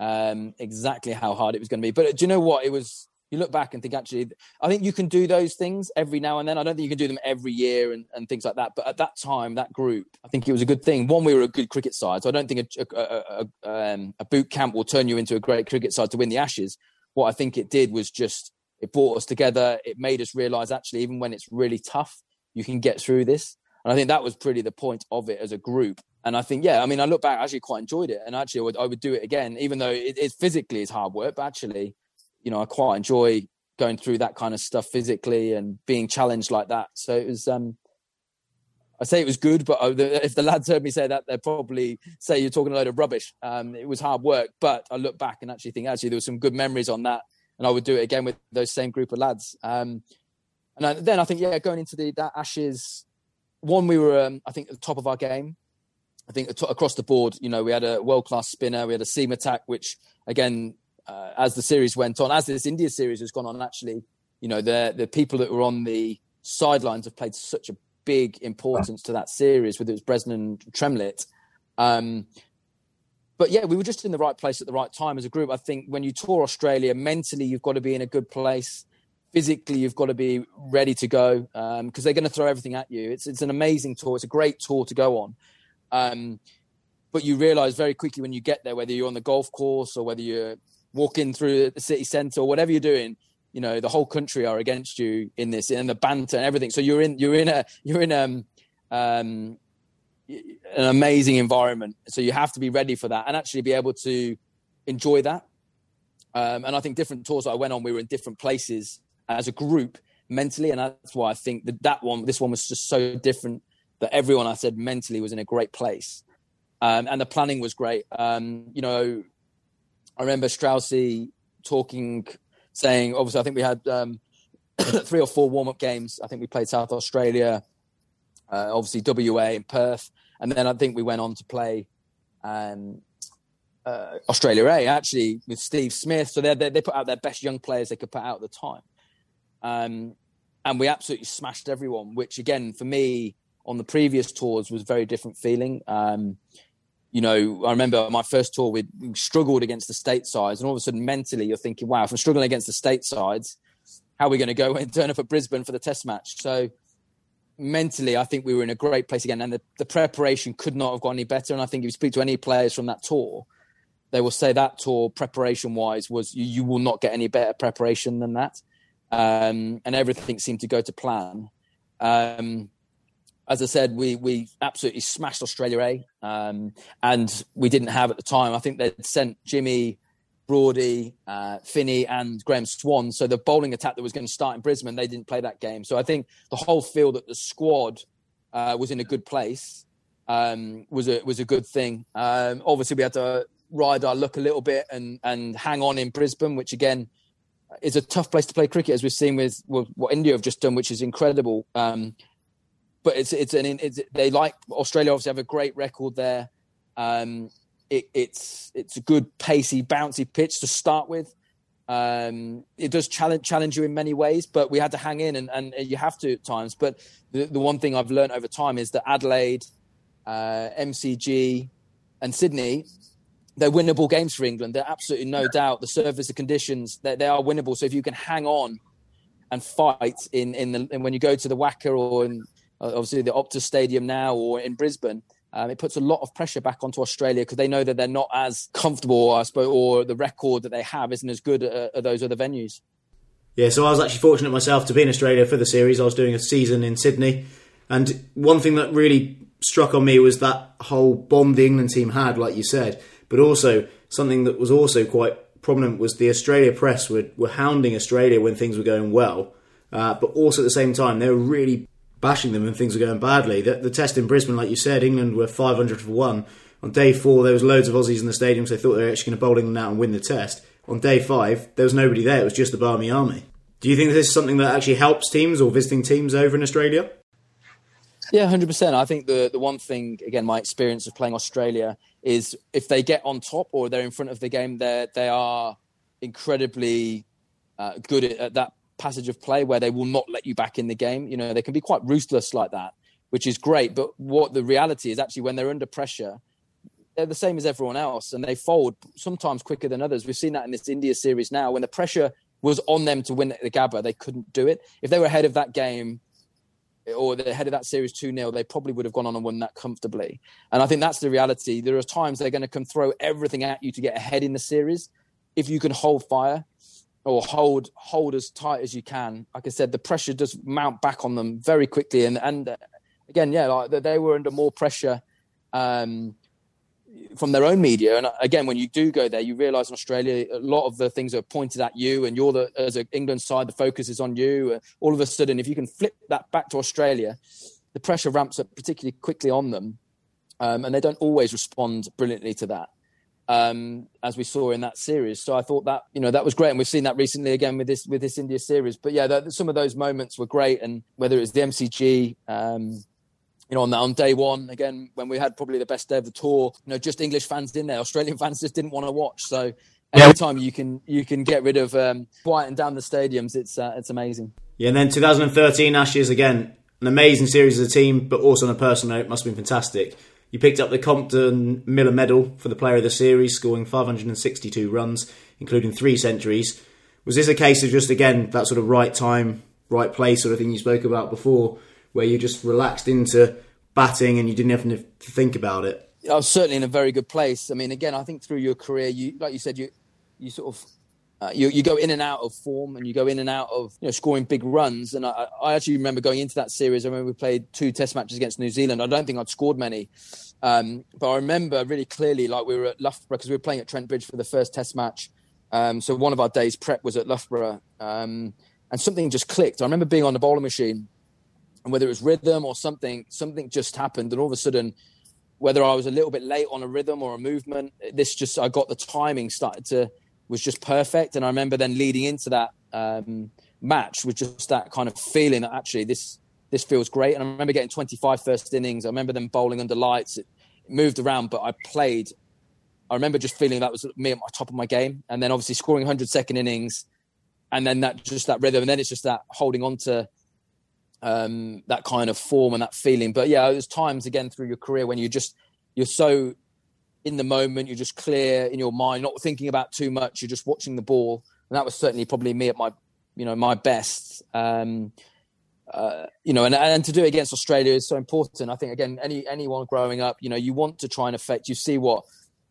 S4: um, exactly how hard it was going to be. But do you know what? It was. You look back and think actually, I think you can do those things every now and then. I don't think you can do them every year and, and things like that. But at that time, that group, I think it was a good thing. One, we were a good cricket side, so I don't think a, a, a, um, a boot camp will turn you into a great cricket side to win the Ashes what I think it did was just it brought us together. It made us realize actually, even when it's really tough, you can get through this. And I think that was pretty the point of it as a group. And I think, yeah, I mean, I look back, I actually quite enjoyed it. And actually, I would, I would do it again, even though it, physically is hard work. But actually, you know, I quite enjoy going through that kind of stuff physically and being challenged like that. So it was, um, I say it was good, but if the lads heard me say that, they'd probably say you're talking a load of rubbish. Um, it was hard work, but I look back and actually think actually there were some good memories on that, and I would do it again with those same group of lads. Um, and then I think yeah, going into the that Ashes, one we were um, I think at the top of our game. I think across the board, you know, we had a world class spinner, we had a seam attack, which again, uh, as the series went on, as this India series has gone on, actually, you know, the the people that were on the sidelines have played such a big importance to that series, whether it was Bresnan Tremlett. Um, but yeah, we were just in the right place at the right time as a group. I think when you tour Australia, mentally you've got to be in a good place. Physically, you've got to be ready to go because um, they're going to throw everything at you. It's it's an amazing tour. It's a great tour to go on. Um, but you realise very quickly when you get there, whether you're on the golf course or whether you're walking through the city centre or whatever you're doing, you know the whole country are against you in this and the banter and everything so you're in you're in a you're in um um an amazing environment so you have to be ready for that and actually be able to enjoy that um, and i think different tours that i went on we were in different places as a group mentally and that's why i think that that one this one was just so different that everyone i said mentally was in a great place um, and the planning was great um, you know i remember straussy talking saying, obviously, I think we had um, (coughs) three or four warm up games. I think we played South Australia, uh, obviously WA in Perth, and then I think we went on to play um, uh, Australia A actually with Steve Smith. So they they put out their best young players they could put out at the time, um, and we absolutely smashed everyone. Which again, for me, on the previous tours was a very different feeling. Um, you know, I remember my first tour, we struggled against the state sides, and all of a sudden, mentally, you're thinking, wow, if I'm struggling against the state sides, how are we going to go and turn up at Brisbane for the test match? So, mentally, I think we were in a great place again, and the, the preparation could not have got any better. And I think if you speak to any players from that tour, they will say that tour, preparation wise, was you, you will not get any better preparation than that. Um, and everything seemed to go to plan. Um, as I said, we we absolutely smashed Australia A, um, and we didn't have at the time. I think they'd sent Jimmy, Broady, uh, Finney, and Graeme Swann. So the bowling attack that was going to start in Brisbane, they didn't play that game. So I think the whole feel that the squad uh, was in a good place um, was a was a good thing. Um, obviously, we had to ride our luck a little bit and and hang on in Brisbane, which again is a tough place to play cricket, as we've seen with, with what India have just done, which is incredible. Um, but it's it's an it's, they like Australia obviously have a great record there. Um, it, it's it's a good pacey, bouncy pitch to start with. Um, it does challenge challenge you in many ways, but we had to hang in, and, and you have to at times. But the, the one thing I've learned over time is that Adelaide, uh, MCG, and Sydney, they're winnable games for England. They're absolutely no doubt. The surface, the conditions, they, they are winnable. So if you can hang on and fight in in the and when you go to the WACA or in obviously the Optus Stadium now or in Brisbane, um, it puts a lot of pressure back onto Australia because they know that they're not as comfortable, I suppose, or the record that they have isn't as good at, at those other venues.
S3: Yeah, so I was actually fortunate myself to be in Australia for the series. I was doing a season in Sydney, and one thing that really struck on me was that whole bond the England team had, like you said, but also something that was also quite prominent was the Australia press were, were hounding Australia when things were going well, uh, but also at the same time they were really bashing them when things were going badly. The, the test in Brisbane, like you said, England were 500 for one. On day four, there was loads of Aussies in the stadium, so they thought they were actually going to bowl England out and win the test. On day five, there was nobody there. It was just the Barmy Army. Do you think this is something that actually helps teams or visiting teams over in Australia?
S4: Yeah, hundred percent. I think the the one thing, again, my experience of playing Australia is if they get on top or they're in front of the game, they they are incredibly uh, good at, at, that passage of play where they will not let you back in the game. You know, they can be quite ruthless like that, which is great. But what the reality is actually when they're under pressure, they're the same as everyone else and they fold sometimes quicker than others. We've seen that in this India series now. When the pressure was on them to win the Gabba, they couldn't do it. If they were ahead of that game, or the head of that series 2 0, they probably would have gone on and won that comfortably. And I think that's the reality. There are times they're going to come throw everything at you to get ahead in the series. If you can hold fire, or hold hold as tight as you can. Like I said, the pressure does mount back on them very quickly, and and uh, again, yeah, like they were under more pressure um, from their own media. And again, when you do go there, you realise in Australia a lot of the things are pointed at you, and you're the as an England side, the focus is on you. Uh, all of a sudden, if you can flip that back to Australia, the pressure ramps up particularly quickly on them, um, and they don't always respond brilliantly to that um, as we saw in that series. So I thought that you know that was great, and we've seen that recently again with this with this India series. But yeah, the, some of those moments were great, and whether it was the MCG. Um, you know, on, that on day one, again, when we had probably the best day of the tour, you know, just English fans in there. Australian (laughs) fans just didn't want to watch. So anytime you can you can get rid of um, quieting down the stadiums, it's uh, it's amazing.
S3: Yeah, and then 2013 Ashes again, an amazing series as a team, but also on a personal note, must have been fantastic. You picked up the Compton Miller Medal for the Player of the Series, scoring 562 runs, including three centuries. Was this a case of just again that sort of right time, right place sort of thing you spoke about before, where you just relaxed into batting and you didn't have to think about it?
S4: I was certainly in a very good place. I mean, again, I think through your career, you like you said, you you sort of uh, you, you go in and out of form and you go in and out of you know scoring big runs. And I, I, actually remember going into that series. I remember we played two Test matches against New Zealand. I don't think I'd scored many, um, but I remember really clearly like we were at Loughborough because we were playing at Trent Bridge for the first Test match. Um, so one of our days prep was at Loughborough, um, and something just clicked. I remember being on the bowling machine, and whether it was rhythm or something, something just happened, and all of a sudden. Whether I was a little bit late on a rhythm or a movement, this just I got the timing started to was just perfect. And I remember then leading into that um, match with just that kind of feeling that actually this this feels great. And I remember getting 25 first innings. I remember them bowling under lights. It, it moved around, but I played. I remember just feeling that was me at my top of my game, and then obviously scoring 100 second innings, and then that just that rhythm, and then it's just that holding on to um, that kind of form and that feeling. But yeah, there's times again through your career when you just you're so in the moment. You're just clear in your mind, not thinking about too much. You're just watching the ball, and that was certainly probably me at my, you know, my best. Um, uh, you know, and, and to do it against Australia is so important. I think again, any anyone growing up, you know, you want to try and affect. You see what,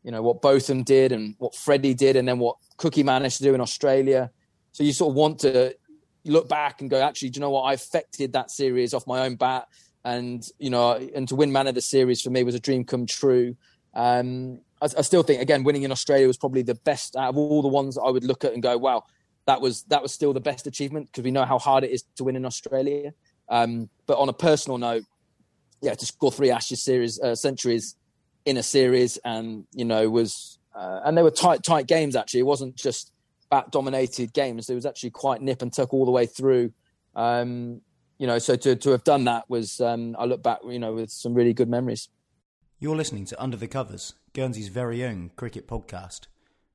S4: you know, what Botham did and what Freddie did, and then what Cookie managed to do in Australia. So you sort of want to look back and go, actually, do you know what? I affected that series off my own bat, and you know, and to win man of the series for me was a dream come true. Um, I, I, still think again winning in Australia was probably the best out of all the ones I would look at and go, wow, that was that was still the best achievement because we know how hard it is to win in Australia. Um, but on a personal note, yeah, to score three Ashes series uh, centuries in a series and you know was uh, and they were tight, tight games. Actually, it wasn't just bat dominated games. It was actually quite nip and tuck all the way through. Um, you know, so to to have done that was, um, I look back, you know, with some really good memories.
S3: You're listening to Under the Covers, Guernsey's very own cricket podcast.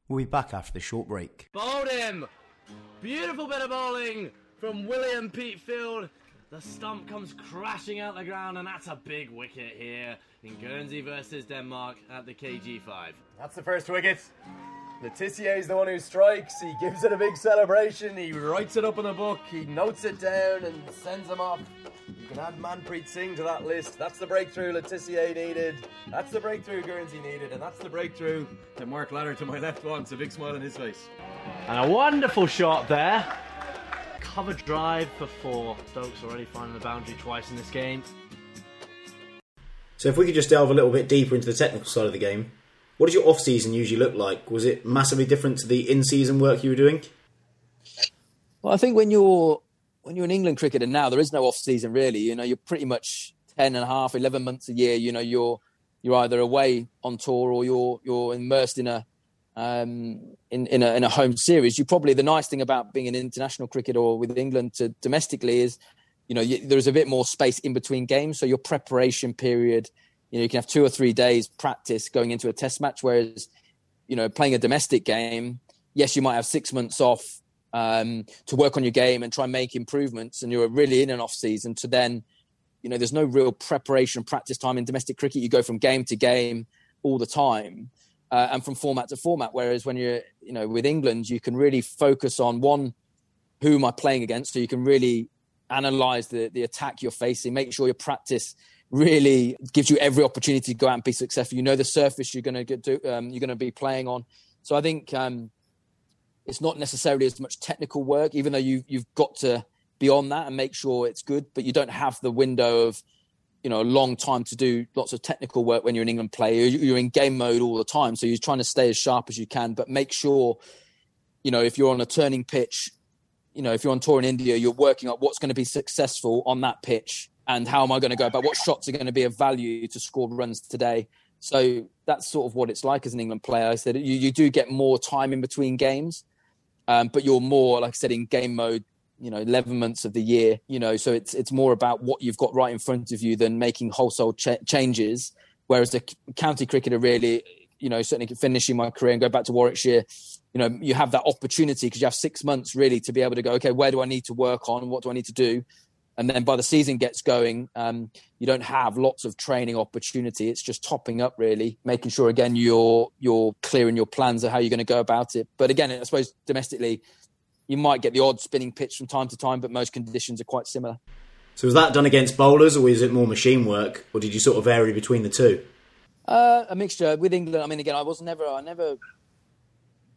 S3: We'll be back after the short break.
S2: Bowled him! Beautiful bit of bowling from William Peatfield. The stump comes crashing out the ground, and that's a big wicket here in Guernsey versus Denmark at the KG5.
S1: That's the first wicket. Le Tissier is the one who strikes. He gives it a big celebration. He writes it up in a book. He notes it down and sends them off. You can add Manpreet Singh to that list. That's the breakthrough Le Tissier needed. That's the breakthrough Guernsey needed. And that's the breakthrough that Mark Ladder to my left wants. A big smile on his face.
S2: And a wonderful shot there. Cover drive for four. Stokes already finding the boundary twice in this game.
S3: So if we could just delve a little bit deeper into the technical side of the game, what did your off season usually look like? Was it massively different to the in season work you were doing?
S4: Well, I think when you're when you're an England cricketer now, there is no off season really. You know, you're pretty much 10 and a half, 11 months a year. You know, you're you're either away on tour or you're you're immersed in a um, in in a, in a home series. You probably the nice thing about being an international cricketer or with England to domestically is, you know, you, there's a bit more space in between games, so your preparation period you know, you can have two or three days practice going into a test match, whereas, you know, playing a domestic game, yes, you might have six months off um, to work on your game and try and make improvements, and you're really in an off season to then, you know, there's no real preparation practice time in domestic cricket. You go from game to game all the time. Uh, and from format to format. Whereas when you're, you know, with England, you can really focus on one, who am I playing against? So you can really analyze the the attack you're facing, make sure your practice really gives you every opportunity to go out and be successful. You know the surface you're going to do, um, you're going to be playing on. So I think um, it's not necessarily as much technical work, even though you you've got to be on that and make sure it's good. But you don't have the window of you know a long time to do lots of technical work when you're an England player. You're in game mode all the time, so you're trying to stay as sharp as you can, but make sure you know if you're on a turning pitch. You know, if you're on tour in India, you're working out what's going to be successful on that pitch and how am I going to go about what shots are going to be of value to score runs today. So that's sort of what it's like as an England player. I said you, you do get more time in between games, um, but you're more, like I said, in game mode. You know, eleven months of the year. You know, so it's it's more about what you've got right in front of you than making wholesale ch- changes. Whereas the county cricketer really, you know, certainly finishing my career and go back to Warwickshire, you know, you have that opportunity because you have six months really to be able to go, okay, where do I need to work on? What do I need to do? And then by the season gets going um, you don't have lots of training opportunity. It's just topping up really making sure again you're you're clear in your plans of how you're going to go about it. But again i suppose domestically you might get the odd spinning pitch from time to time but most conditions are quite similar.
S3: So was that done against bowlers or was it more machine work or did you sort of vary between the two?
S4: Uh, a mixture. With england i mean again i was never i never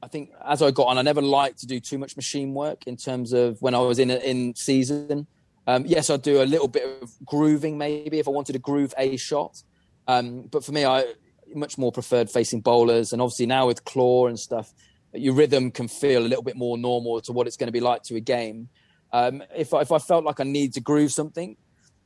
S4: I think as I got on, I never liked to do too much machine work in terms of when I was in in season. Um, yes, I'd do a little bit of grooving maybe if I wanted to groove a shot. Um, but for me, I much more preferred facing bowlers. And obviously now with claw and stuff, your rhythm can feel a little bit more normal to what it's going to be like to a game. Um, if, I, if I felt like I need to groove something,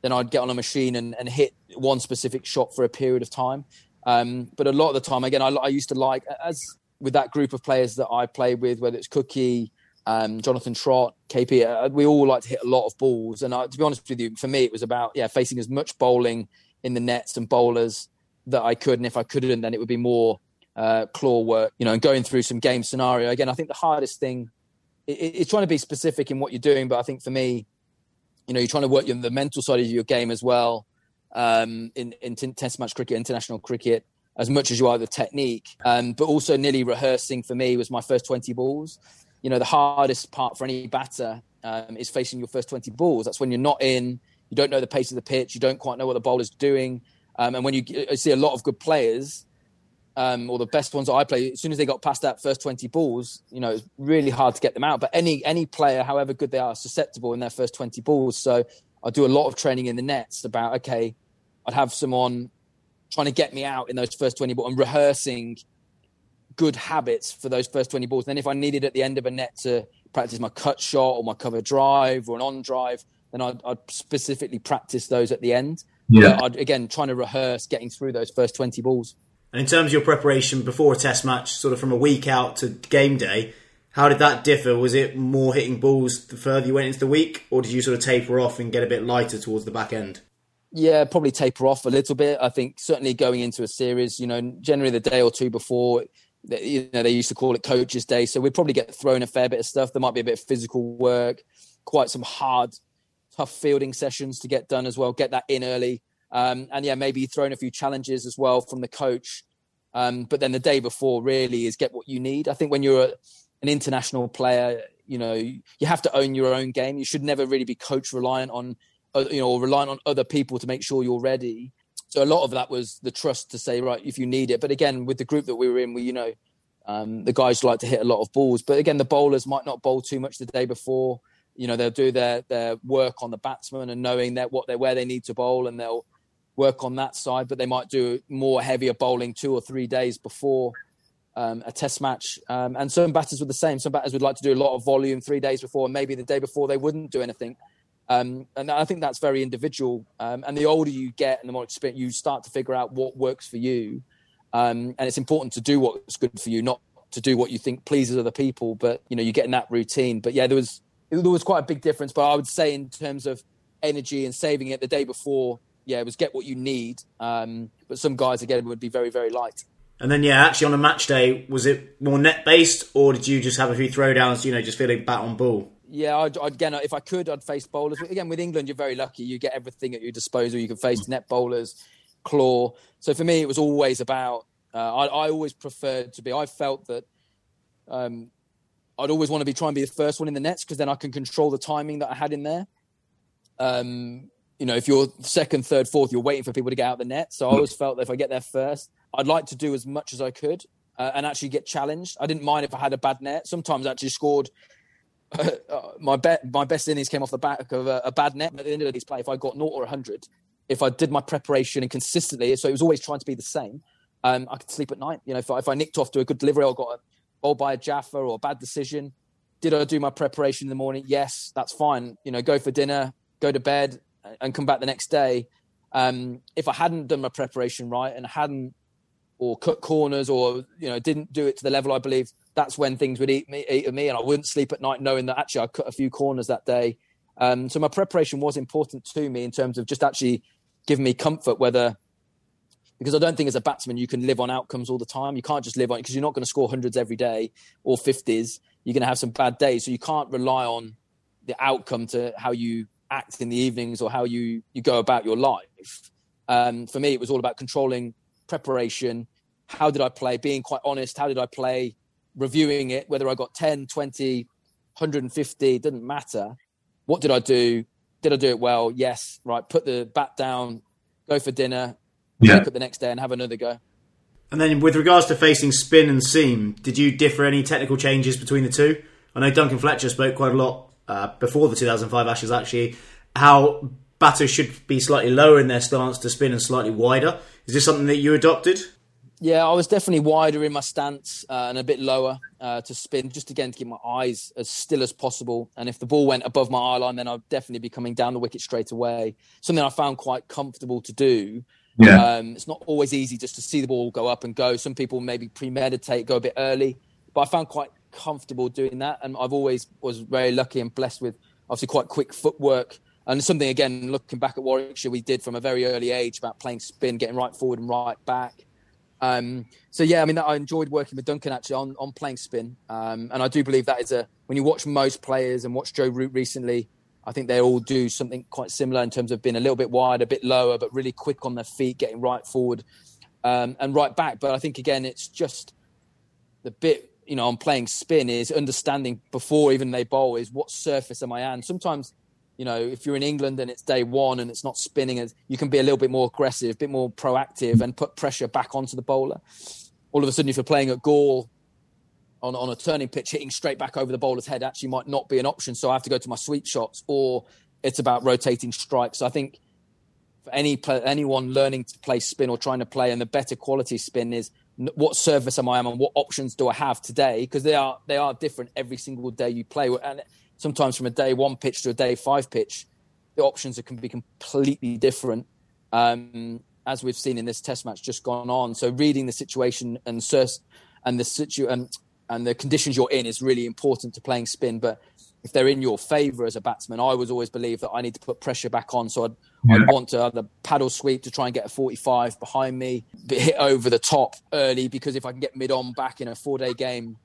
S4: then I'd get on a machine and, and hit one specific shot for a period of time. Um, but a lot of the time, again, I, I used to like, as with that group of players that I played with, whether it's Cookie, um, Jonathan Trott, KP, uh, we all like to hit a lot of balls. And uh, to be honest with you, for me, it was about yeah facing as much bowling in the nets and bowlers that I could. And if I couldn't, then it would be more uh, claw work, you know, and going through some game scenario. Again, I think the hardest thing is trying to be specific in what you're doing. But I think for me, you know, you're trying to work the mental side of your game as well um, in, in test match cricket, international cricket, as much as you are the technique. Um, but also nearly rehearsing for me was my first 20 balls you know the hardest part for any batter um, is facing your first 20 balls. That's when you're not in, you don't know the pace of the pitch, you don't quite know what the bowler's doing. Um, and when you, you, see a lot of good players, um, or the best ones that I play, as soon as they got past that first 20 balls, you know, it's really hard to get them out. But any any player, however good they are, susceptible in their first 20 balls. So I do a lot of training in the nets about, okay, I'd have someone trying to get me out in those first 20 balls and rehearsing good habits for those first 20 balls. then if I needed at the end of a net to practice my cut shot or my cover drive or an on drive, then I'd, I'd specifically practice those at the end. Yeah. I'd, again, trying to rehearse getting through those first 20 balls.
S3: And in terms of your preparation before a test match, sort of from a week out to game day, how did that differ? Was it more hitting balls the further you went into the week, or did you sort of taper off and get a bit lighter towards the back end?
S4: Yeah, probably taper off a little bit. I think certainly going into a series, you know, generally the day or two before, you know, they used to call it coaches' day. So we'd probably get thrown a fair bit of stuff. There might be a bit of physical work, quite some hard, tough fielding sessions to get done as well. Get that in early. Um, and yeah, maybe thrown a few challenges as well from the coach. Um, but then the day before really is get what you need. I think when you're a, an international player, you know, you have to own your own game. You should never really be coach reliant on, uh, you know, or reliant on other people to make sure you're ready. So a lot of that was the trust to say, right, if you need it. But again, with the group that we were in, we, you know, um, the guys like to hit a lot of balls. But again, the bowlers might not bowl too much the day before. You know, they'll do their their work on the batsman and knowing that what they where they need to bowl, and they'll work on that side, but they might do more heavier bowling two or three days before um, a test match. Um, and some batters were the same. Some batters would like to do a lot of volume three days before, and maybe the day before they wouldn't do anything. Um, and I think that's very individual. Um, and the older you get and the more experience, you start to figure out what works for you. Um, and it's important to do what's good for you, not to do what you think pleases other people. But you know, you get in that routine. But yeah, there was there was quite a big difference. But I would say in terms of energy and saving it the day before yeah, it was get what you need. Um, but some guys again would be very very light.
S3: And then yeah, actually on a match day, was it more net based, or did you just have a few throwdowns? You know, just feeling bat on ball.
S4: Yeah, I'd, I'd, again, if I could, I'd face bowlers. Again, with England, you're very lucky. You get everything at your disposal. You can face net bowlers, claw. So for me, it was always about. Uh, I, I, always preferred to be. I felt that um, I'd always want to be trying to be the first one in the nets because then I can control the timing that I had in there. Um, you know, if you're second, third, fourth, you're waiting for people to get out the net. So I always felt that if I get there first, I'd like to do as much as I could uh, and actually get challenged. I didn't mind if I had a bad net. Sometimes I actually scored. (laughs) Uh, my bet, my best innings came off the back of a, a bad net. At the end of this play, if I got naught or hundred, if I did my preparation and consistently, so it was always trying to be the same. Um, I could sleep at night. You know, if I, if I nicked off to a good delivery or got a ball by a Jaffa or a bad decision, did I do my preparation in the morning? Yes, that's fine. You know, go for dinner, go to bed, and come back the next day. Um, if I hadn't done my preparation right and hadn't or cut corners or you know didn't do it to the level I believe, that's when things would eat me, eat me, and I wouldn't sleep at night knowing that actually I cut a few corners that day. Um, so my preparation was important to me in terms of just actually giving me comfort whether because I don't think as a batsman you can live on outcomes all the time. You can't just live on because you're not going to score hundreds every day or fifties. You're going to have some bad days, so you can't rely on the outcome to how you act in the evenings or how you you go about your life. Um, for me, it was all about controlling preparation. How did I play? Being quite honest. How did I play? Reviewing it, whether I got 10, 20, 150, didn't matter. What did I do? Did I do it well? Yes. Right. Put the bat down, go for dinner, yeah. wake up the next day and have another go.
S3: And then with regards to facing spin and seam, did you differ any technical changes between the two? I know Duncan Fletcher spoke quite a lot uh, before the 2005 Ashes actually how batters should be slightly lower in their stance to spin and slightly wider. Is this something that you adopted?
S4: Yeah, I was definitely wider in my stance uh, and a bit lower uh, to spin, just again to keep my eyes as still as possible. And if the ball went above my eye line, then I'd definitely be coming down the wicket straight away. Something I found quite comfortable to do. Yeah. Um, it's not always easy just to see the ball go up and go. Some people maybe premeditate, go a bit early, but I found quite comfortable doing that. And I've always was very lucky and blessed with obviously quite quick footwork. And something again, looking back at Warwickshire, we did from a very early age about playing spin, getting right forward and right back. Um, so yeah, I mean, I enjoyed working with Duncan actually on, on playing spin, um, and I do believe that is a when you watch most players and watch Joe Root recently, I think they all do something quite similar in terms of being a little bit wide, a bit lower, but really quick on their feet, getting right forward um, and right back. But I think again, it's just the bit you know, on playing spin is understanding before even they bowl is what surface am I on. Sometimes, you know, if you're in England and it's day one and it's not spinning, you can be a little bit more aggressive, a bit more proactive, and put pressure back onto the bowler. All of a sudden, if you're playing at Galle on, on a turning pitch, hitting straight back over the bowler's head actually might not be an option. So I have to go to my sweet shots, or it's about rotating strikes. I think for any anyone learning to play spin or trying to play, and the better quality spin is what service am I on and what options do I have today? Because they are they are different every single day you play, and sometimes from a day one pitch to a day five pitch, the options can be completely different. Um, as we've seen in this Test match just gone on. So reading the situation and and the situ and, and the conditions you're in is really important to playing spin. But if they're in your favour as a batsman, I was always believe that I need to put pressure back on. So I'd, yeah. I'd want to the paddle sweep to try and get a 45 behind me, hit over the top early because if I can get mid on back in a four day game,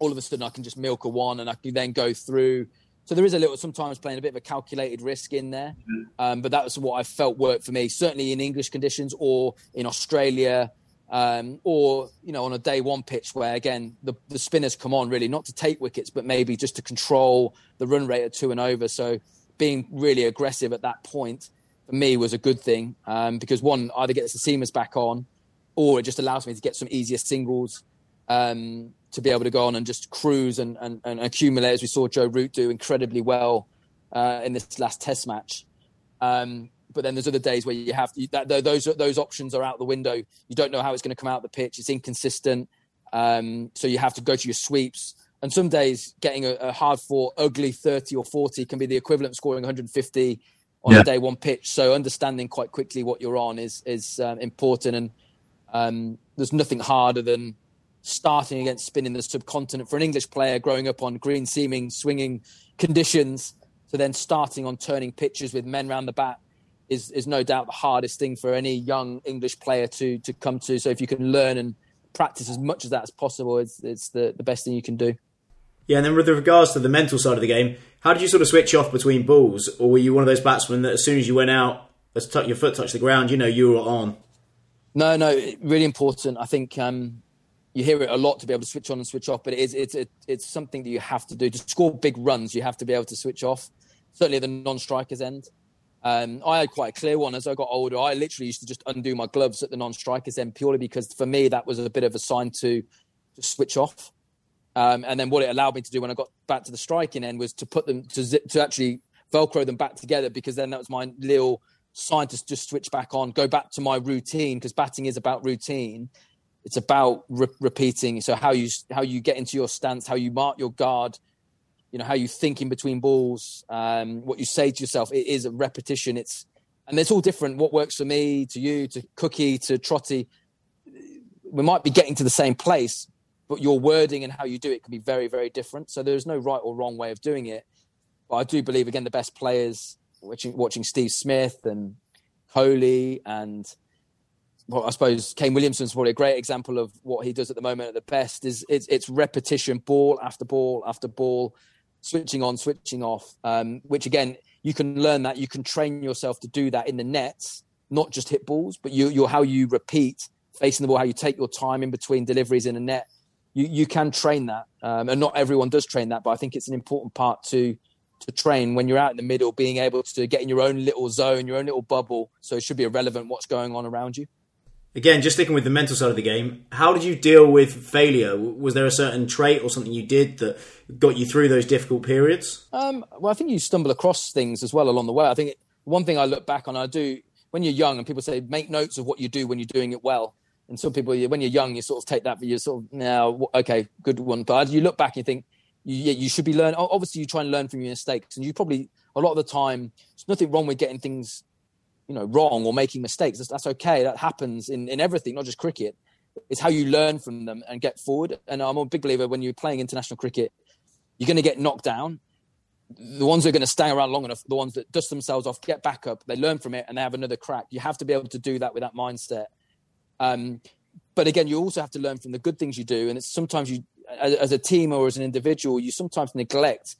S4: all of a sudden I can just milk a one and I can then go through. So there is a little sometimes playing a bit of a calculated risk in there, mm-hmm. um, but that was what I felt worked for me. Certainly in English conditions or in Australia, um, or you know on a day one pitch where again the, the spinners come on really not to take wickets but maybe just to control the run rate at two and over. So being really aggressive at that point for me was a good thing um, because one either gets the seamers back on or it just allows me to get some easier singles um, to be able to go on and just cruise and, and, and accumulate, as we saw Joe Root do incredibly well uh, in this last Test match. Um, but then there's other days where you have to, that, those those options are out the window. You don't know how it's going to come out the pitch. It's inconsistent, um, so you have to go to your sweeps. And some days, getting a, a hard fought, ugly 30 or 40 can be the equivalent of scoring 150 on yeah. a day one pitch. So understanding quite quickly what you're on is is um, important. And um, there's nothing harder than starting against spin in the subcontinent for an English player growing up on green seaming swinging conditions to then starting on turning pitches with men round the bat is is no doubt the hardest thing for any young English player to to come to. So if you can learn and practice as much as that as possible, it's it's the, the best thing you can do.
S3: Yeah, and then with regards to the mental side of the game, how did you sort of switch off between balls, or were you one of those batsmen that as soon as you went out, as your foot touched the ground, you know you were on?
S4: No, no, really important. I think um, you hear it a lot to be able to switch on and switch off, but it is it's it, it's something that you have to do to score big runs. You have to be able to switch off. Certainly at the non-strikers end. Um, I had quite a clear one as I got older. I literally used to just undo my gloves at the non-strikers end purely because for me that was a bit of a sign to just switch off. Um, and then what it allowed me to do when I got back to the striking end was to put them to zip, to actually velcro them back together because then that was my little sign to just switch back on, go back to my routine because batting is about routine it's about re- repeating. So how you how you get into your stance, how you mark your guard, you know how you think in between balls, um, what you say to yourself. It is a repetition. It's and it's all different. What works for me, to you, to Cookie, to Trotty. We might be getting to the same place, but your wording and how you do it can be very, very different. So there's no right or wrong way of doing it. But I do believe again the best players, watching, watching Steve Smith and Kohli and well, I suppose Kane Williamson's probably a great example of what he does at the moment at the best. Is it's, it's repetition, ball after ball after ball, switching on, switching off. Um, which again, you can learn that. You can train yourself to do that in the nets, not just hit balls, but you, you're how you repeat facing the ball, how you take your time in between deliveries in a net. You you can train that, um, and not everyone does train that, but I think it's an important part to to train when you're out in the middle, being able to get in your own little zone, your own little bubble. So it should be irrelevant what's going on around you.
S3: Again, just sticking with the mental side of the game, how did you deal with failure? Was there a certain trait or something you did that got you through those difficult periods?
S4: Um, well, I think you stumble across things as well along the way. I think one thing I look back on, I do when you're young, and people say make notes of what you do when you're doing it well. And some people, when you're young, you sort of take that, but you're sort of now, okay, good one. But you look back and you think, you, you should be learning. Obviously, you try and learn from your mistakes, and you probably a lot of the time, there's nothing wrong with getting things you know wrong or making mistakes. That's, that's okay. That happens in, in everything not just cricket. It's how you learn from them and get forward. And i'm a big believer when you're playing international cricket you're going to get knocked down. The ones that are going to stay around long enough the ones that dust themselves off get back up they learn from it and they have another crack. You have to be able to do that with that mindset. Um, but again you also have to learn from the good things you do. And it's sometimes you as, as a team or as an individual you sometimes neglect.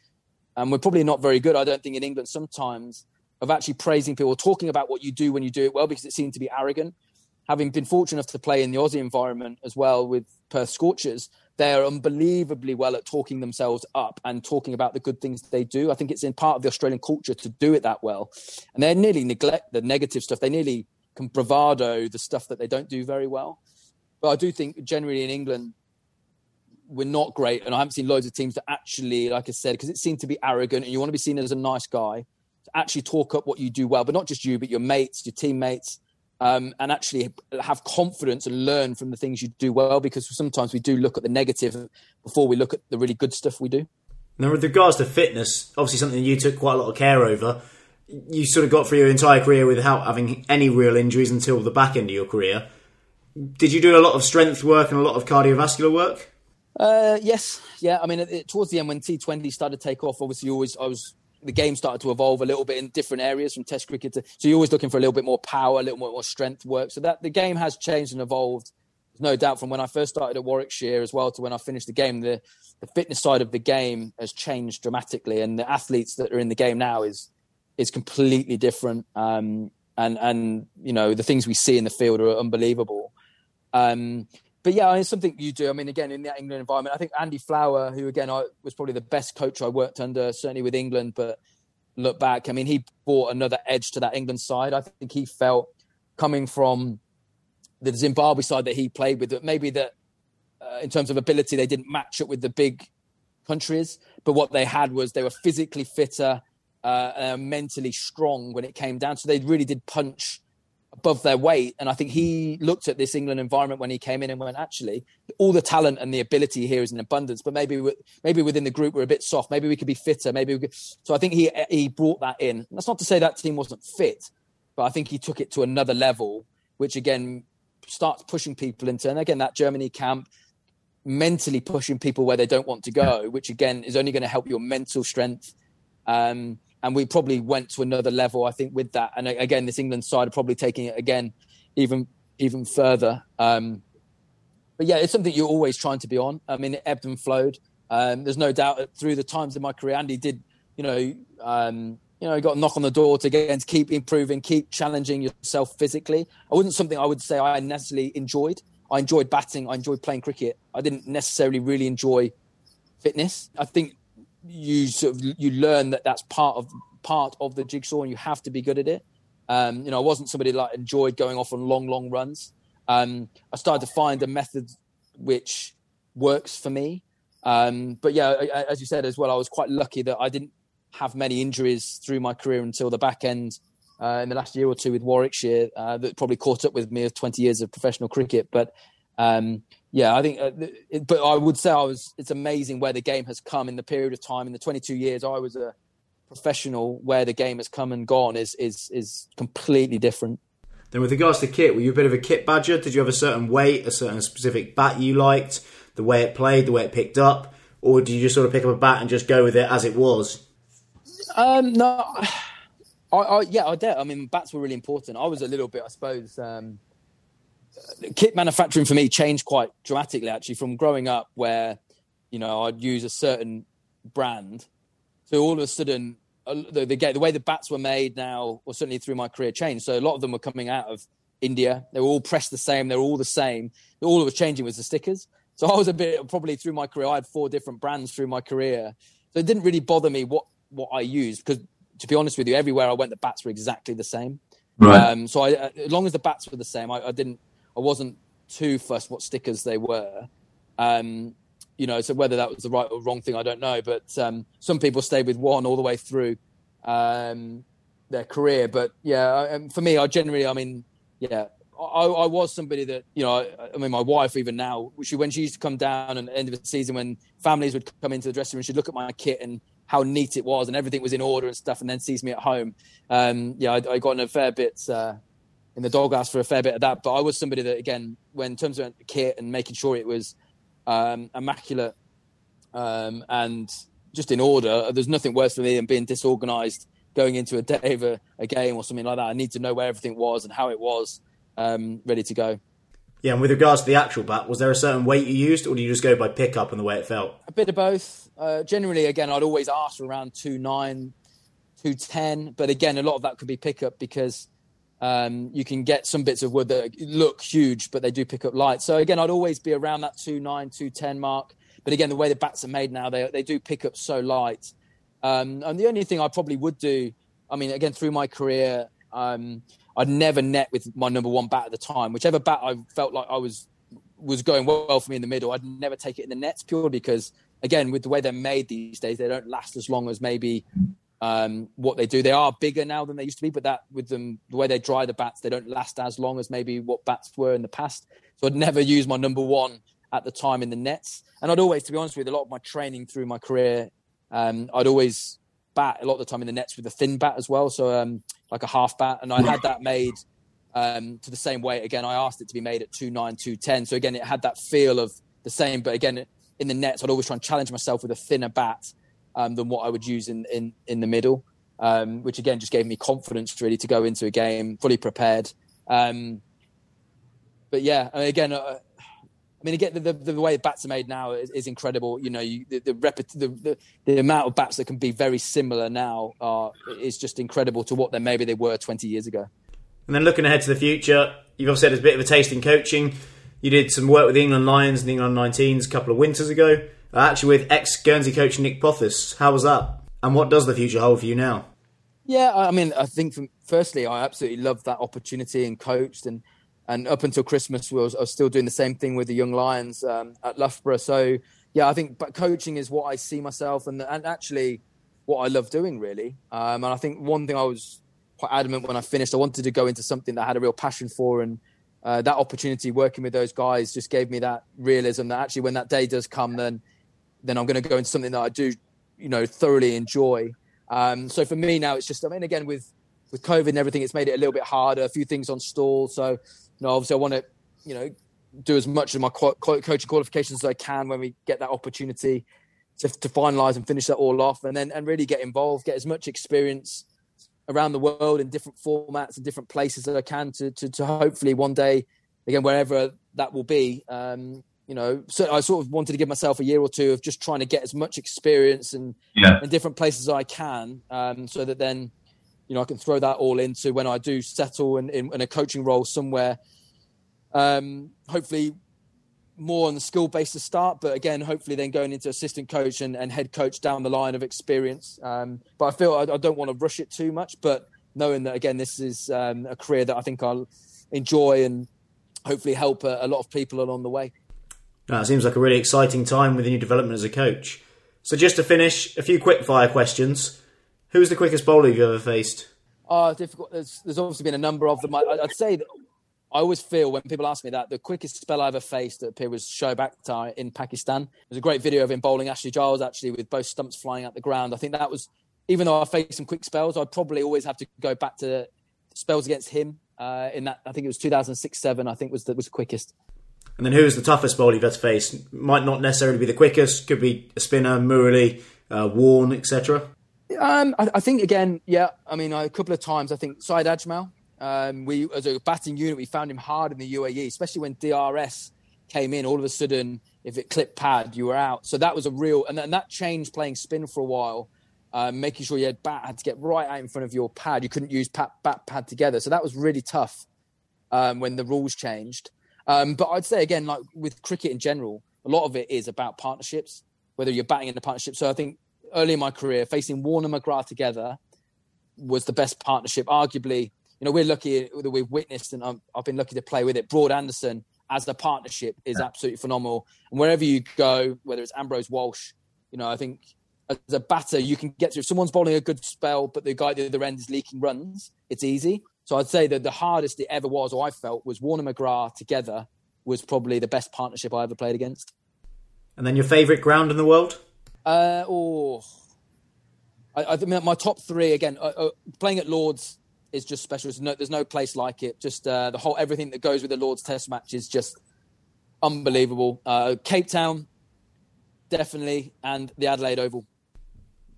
S4: And we're probably not very good i don't think in england sometimes of actually praising people, talking about what you do when you do it well, because it seemed to be arrogant. Having been fortunate enough to play in the Aussie environment as well with Perth Scorchers, they are unbelievably well at talking themselves up and talking about the good things they do. I think it's in part of the Australian culture to do it that well. And they nearly neglect the negative stuff. They nearly can bravado the stuff that they don't do very well. But I do think generally in England, we're not great. And I haven't seen loads of teams that actually, like I said, because it seemed to be arrogant and you want to be seen as a nice guy actually talk up what you do well, but not just you, but your mates, your teammates, um, and actually have confidence and learn from the things you do well. Because sometimes we do look at the negative before we look at the really good stuff we do.
S3: Now, with regards to fitness, obviously something you took quite a lot of care over. you sort of got through your entire career without having any real injuries until the back end of your career. Did you do a lot of strength work and a lot of cardiovascular work?
S4: Uh, yes, yeah. I mean, it, towards the end when T20 started to take off, obviously, always I was the game started to evolve a little bit in different areas from Test cricket to. So you're always looking for a little bit more power, a little more, more strength work. So that the game has changed and evolved. There's no doubt from when I first started at Warwickshire as well to when I finished the game, the the fitness side of the game has changed dramatically, and the athletes that are in the game now is is completely different. Um, and and you know the things we see in the field are unbelievable. Um, but yeah, it's something you do. I mean, again, in the England environment, I think Andy Flower, who again I, was probably the best coach I worked under, certainly with England. But look back, I mean, he brought another edge to that England side. I think he felt coming from the Zimbabwe side that he played with, that maybe that uh, in terms of ability they didn't match up with the big countries, but what they had was they were physically fitter, uh, mentally strong when it came down. So they really did punch above their weight. And I think he looked at this England environment when he came in and went, actually, all the talent and the ability here is in abundance, but maybe maybe within the group we're a bit soft. Maybe we could be fitter. Maybe we could. So I think he he brought that in. That's not to say that team wasn't fit, but I think he took it to another level, which again starts pushing people into. And again, that Germany camp. Mentally pushing people where they don't want to go, which again is only going to help your mental strength. Um, and we probably went to another level, I think, with that. And again, this England side are probably taking it again even even further. Um, but yeah, it's something you're always trying to be on. I mean, it ebbed and flowed. Um, there's no doubt through the times in my career, Andy did, you know, um, you know, got a knock on the door to again to keep improving, keep challenging yourself physically. I wasn't something I would say I necessarily enjoyed. I enjoyed batting. I enjoyed playing cricket. I didn't necessarily really enjoy fitness. I think you sort of you learn that that's part of part of the jigsaw, and you have to be good at it. Um, you know, I wasn't somebody like enjoyed going off on long, long runs. Um, I started to find a method which works for me. Um, but yeah, as you said as well, I was quite lucky that I didn't have many injuries through my career until the back end uh, in the last year or two with Warwickshire uh, that probably caught up with me of 20 years of professional cricket. But um, yeah, I think, uh, it, but I would say I was. It's amazing where the game has come in the period of time in the 22 years I was a professional. Where the game has come and gone is is is completely different.
S3: Then, with regards to kit, were you a bit of a kit badger? Did you have a certain weight, a certain specific bat you liked, the way it played, the way it picked up, or did you just sort of pick up a bat and just go with it as it was?
S4: Um, no, (sighs) I, I yeah, I did. I mean, bats were really important. I was a little bit, I suppose. Um, kit manufacturing for me changed quite dramatically actually from growing up where you know I'd use a certain brand to all of a sudden uh, the, the, the way the bats were made now or certainly through my career changed. So a lot of them were coming out of India. They were all pressed the same. They were all the same. All that was changing was the stickers. So I was a bit probably through my career I had four different brands through my career. So it didn't really bother me what what I used because to be honest with you everywhere I went the bats were exactly the same. Right. Um, so I, as long as the bats were the same, I, I, didn't I wasn't too fussed what stickers they were. Um, you know, so whether that was the right or wrong thing, I don't know. But um, some people stayed with one all the way through um, their career. But yeah, um, for me, I generally, I mean, yeah, I, I, was somebody that you know. I, I, mean, my wife even now, she when she used to come down at the end of the season, when families would come into the dressing room, she'd look at my kit and how neat it was and everything was in order and stuff, and then sees me at home. Um, yeah, I, I, got in a fair bit. Uh, in the doghouse for a fair bit of that. But I was somebody that, again, when in terms of kit and making sure it was um, immaculate um, and just in order, there's nothing worse for me than being disorganized going into a day of a, a, game or something like that. I need to know where everything was and how it was um, ready to go.
S3: Yeah, and with regards to the actual bat, was there a certain weight you used, or do you just go by pickup and the way it felt?
S4: A bit of both. Uh, generally, again, I'd always ask for around two nine, two ten, but again, a lot of that could be pickup because um, you can get some bits of wood that look huge, but they do pick up light. So again, I'd always be around that 2.9, 2.10 mark. But again, the way the bats are made now, they, they do pick up so light. Um, and the only thing I probably would do, I mean, again, through my career, um, I'd never net with my number one bat at the time. Whichever bat I felt like I was was going well for me in the middle, I'd never take it in the nets purely because, again, with the way they're made these days, they don't last as long as maybe um, what they do. They are bigger now than they used to be, but that with them, the way they dry the bats, they don't last as long as maybe what bats were in the past. So I'd never use my number one at the time in the nets. And I'd always, to be honest with you, a lot of my training through my career, um, I'd always bat a lot of the time in the nets with a thin bat as well, so um, like a half bat, and I had that made um, to the same weight. Again, I asked it to be made at two nine, two ten. So again, it had that feel of the same, but again, in the nets, I'd always try and challenge myself with a thinner bat um, than what I would use in in, in the middle, um, which again just gave me confidence really to go into a game fully prepared. Um, but yeah, I mean, again. Uh, I mean, again, the, the, the, way bats are made now is, is incredible. You know, you, the, the, the, the, the amount of bats that can be very similar now are, is just incredible to what they maybe they were 20 years ago.
S3: And then looking ahead to the future, you've obviously had a bit of a taste in coaching. You did some work with the England Lions and the England 19s a couple of winters ago, actually with ex Guernsey coach Nick Pothas. How was that? And what does the future hold for you now?
S4: Yeah, I mean, I think from, firstly, I absolutely loved that opportunity and coached, and and up until Christmas, was, I was still doing the same thing with the young Lions um, at Loughborough. So yeah, I think but coaching is what I see myself, and and actually what I love doing really. Um, and I think one thing I was quite adamant when I finished. I wanted to go into something that I had a real passion for, and uh, that opportunity working with those guys just gave me that realism that actually when that day does come, then then I'm going to go into something that I do, you know, thoroughly enjoy. Um, so for me now, it's just I mean, again with with COVID and everything, it's made it a little bit harder. A few things on stall, so you know, obviously I want to, you know, do as much of my co- coaching qualifications as I can when we get that opportunity to, to finalize and finish that all off, and then and really get involved, get as much experience around the world in different formats and different places that I can to, to, to hopefully one day, again, wherever that will be, um, you know, so I sort of wanted to give myself a year or two of just trying to get as much experience and yeah. in different places as I can, um, so that then, you know, I can throw that all into when I do settle in, in, in a coaching role somewhere. Um, hopefully, more on the skill base to start, but again, hopefully then going into assistant coach and, and head coach down the line of experience. Um, but I feel I, I, don't want to rush it too much, but knowing that again, this is um, a career that I think I'll enjoy and hopefully help a, a lot of people along the way.
S3: It seems like a really exciting time within new development as a coach. So just to finish, a few quick fire questions. Who's the quickest bowler you've ever faced?
S4: Oh, difficult. There's, there's obviously been a number of them. I, would say that I always feel when people ask me that the quickest spell I ever faced at Pier was Shoaib Akhtar in Pakistan. There's a great video of him bowling Ashley Giles actually with both stumps flying out the ground. I think that was, even though I faced some quick spells, I'd probably always have to go back to spells against him uh, in that. I think it was 2006 seven. I think was the, was the quickest.
S3: And then who is the toughest bowler you've had to face? Might not necessarily be the quickest. Could be a spinner, Murali, uh, Warne, etc.
S4: Um, I, I, think again, yeah. I mean, a couple of times. I think Saeed Ajmal um, we, as a batting unit, we found him hard in the UAE, especially when DRS came in. All of a sudden, if it clipped pad, you were out. So that was a real, and, and that changed playing spin for a while, um, making sure you had bat had to get right out in front of your pad. You couldn't use pat, bat pad together. So that was really tough um, when the rules changed. Um, but I'd say again, like with cricket in general, a lot of it is about partnerships, whether you're batting in a partnership. So I think early in my career, facing Warne McGrath together was the best partnership, arguably you know, we're lucky that we've witnessed, and i have been lucky to play with it. Broad Anderson as a partnership is yeah. absolutely phenomenal. And wherever you go, whether it's Ambrose Walsh, you know, I think as a batter, you can get through. If someone's bowling a good spell, but the guy at the other end is leaking runs, it's easy. So I'd say that the hardest it ever was, or I felt, was Warne McGrath together was probably the best partnership I ever played against.
S3: And then your favourite ground in the world?
S4: Uh, oh, I, I think my top three again. Uh, uh, playing at Lords is just special. There's no, there's no place like it. Just uh, the whole everything that goes with the Lord's Test match is just unbelievable. Uh, Cape Town, definitely, and the Adelaide Oval.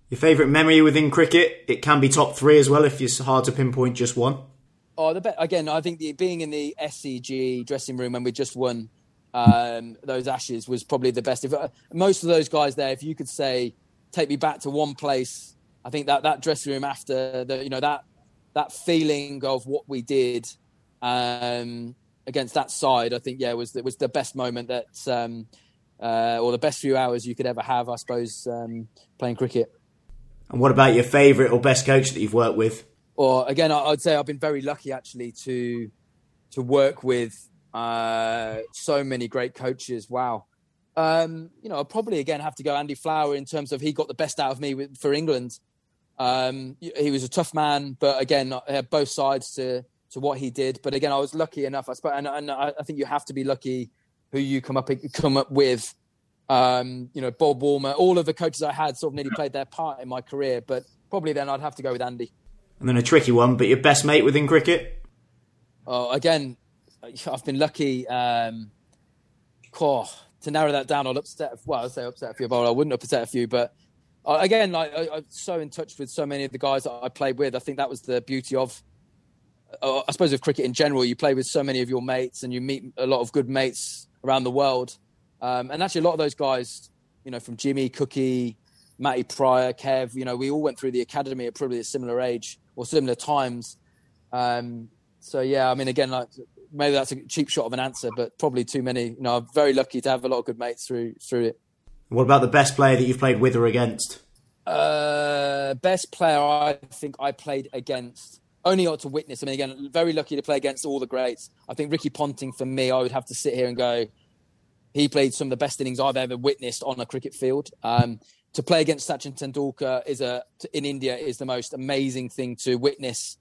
S3: Your favourite memory within cricket? It can be top three as well if it's hard to pinpoint just one.
S4: Oh, the be- again, I think the, being in the SCG dressing room when we just won um, those Ashes was probably the best. If uh, most of those guys there, if you could say, take me back to one place, I think that that dressing room after the, you know, that that feeling of what we did um, against that side, I think, yeah, was was the best moment that, um, uh, or the best few hours you could ever have, I suppose, um, playing cricket.
S3: And what about your favourite or best coach that you've worked with?
S4: Or again, I'd say I've been very lucky actually to to work with uh, so many great coaches. Wow. Um, you know, I'll probably again have to go Andy Flower in terms of he got the best out of me with, for England. Um, he was a tough man, but again, had both sides to to what he did. But again, I was lucky enough, I suppose, and, and I think you have to be lucky who you come up come up with. Um, you know, Bob Woolmer, all of the coaches I had sort of nearly played their part in my career, but probably then I'd have to go with Andy.
S3: And then a tricky one, but your best mate within cricket?
S4: Oh, again, I've been lucky. Um, oh, to narrow that down, I'll upset. Well, I'll say upset a few, but I wouldn't upset a few. But uh, again, like I, I'm so in touch with so many of the guys that I played with. I think that was the beauty of, uh, I suppose, of cricket in general. You play with so many of your mates, and you meet a lot of good mates around the world. Um, and actually, a lot of those guys, you know, from Jimmy, Cookie, Matty Prior, Kev, you know, we all went through the academy at probably a similar age or similar times. Um, so yeah, I mean, again, like maybe that's a cheap shot of an answer, but probably too many. You know, I'm very lucky to have a lot of good mates through through it.
S3: What about the best player that you've played with or against?
S4: Uh, best player I think I played against. Only got to witness. I mean, again, very lucky to play against all the greats. I think Ricky Ponting, for me, I would have to sit here and go, he played some of the best innings I've ever witnessed on a cricket field. Um, to play against Sachin Tendulkar is a in India is the most amazing thing to witness.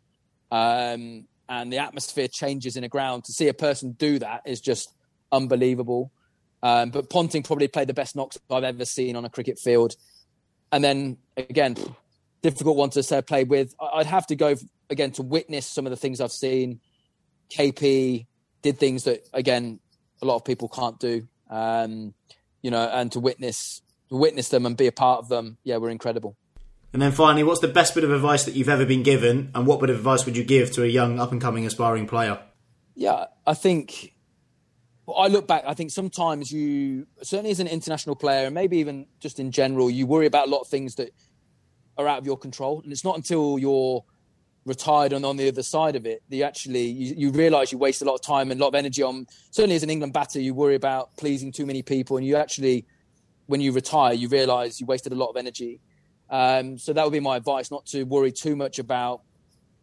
S4: Um, and the atmosphere changes in a ground. To see a person do that is just unbelievable. Um, but Ponting probably played the best knocks I've ever seen on a cricket field. And then again, difficult one to say played with. I'd have to go again to witness some of the things I've seen. KP did things that again a lot of people can't do. Um, you know, and to witness witness them and be a part of them, yeah, were incredible.
S3: And then finally, what's the best bit of advice that you've ever been given, and what bit of advice would you give to a young, up and coming, aspiring player?
S4: Yeah, I think. well, I look back. I think sometimes you, certainly as an international player, and maybe even just in general, you worry about a lot of things that are out of your control, and it's not until you're retired and on the other side of it that you actually you, you realize you waste a lot of time and a lot of energy on. Certainly, as an England batter, you worry about pleasing too many people, and you actually, when you retire, you realize you wasted a lot of energy um, so that would be my advice: not to worry too much about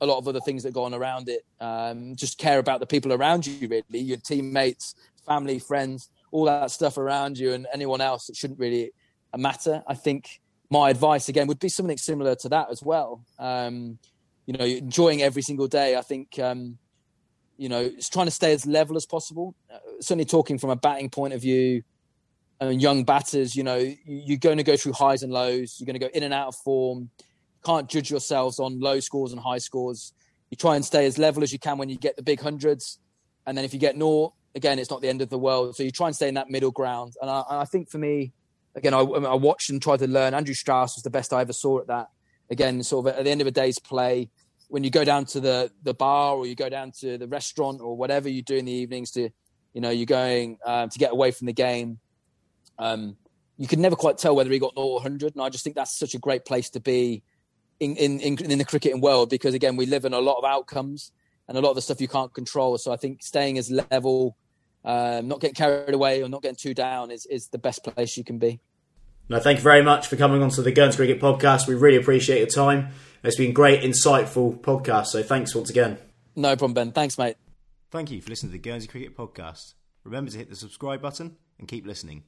S4: a lot of other things that go on around it. Um, just care about the people around you, really, your teammates, family, friends, all that stuff around you, and anyone else. It shouldn't really matter. I think my advice again would be something similar to that as well. Um, you know, enjoying every single day. I think um, you know, it's trying to stay as level as possible. Uh, certainly, talking from a batting point of view, and young batters, you know, you're going to go through highs and lows. You're going to go in and out of form. You can't judge yourselves on low scores and high scores. You try and stay as level as you can when you get the big hundreds, and then if you get naught, again, it's not the end of the world. So you try and stay in that middle ground. And I, I think for me, again, I, I, watched and tried to learn. Andrew Strauss was the best I ever saw at that. Again, sort of at the end of a day's play, when you go down to the the bar or you go down to the restaurant or whatever you do in the evenings to, you know, you're going um, to get away from the game um, you could never quite tell whether he got 0 or 100. And I just think that's such a great place to be in, in, in, in the cricketing world because, again, we live in a lot of outcomes and a lot of the stuff you can't control. So I think staying as level, um, not getting carried away or not getting too down is, is the best place you can be.
S3: No, thank you very much for coming on to the Guernsey Cricket podcast. We really appreciate your time. It's been great, insightful podcast. So thanks once again.
S4: No problem, Ben. Thanks, mate.
S3: Thank you for listening to the Guernsey Cricket podcast. Remember to hit the subscribe button and keep listening.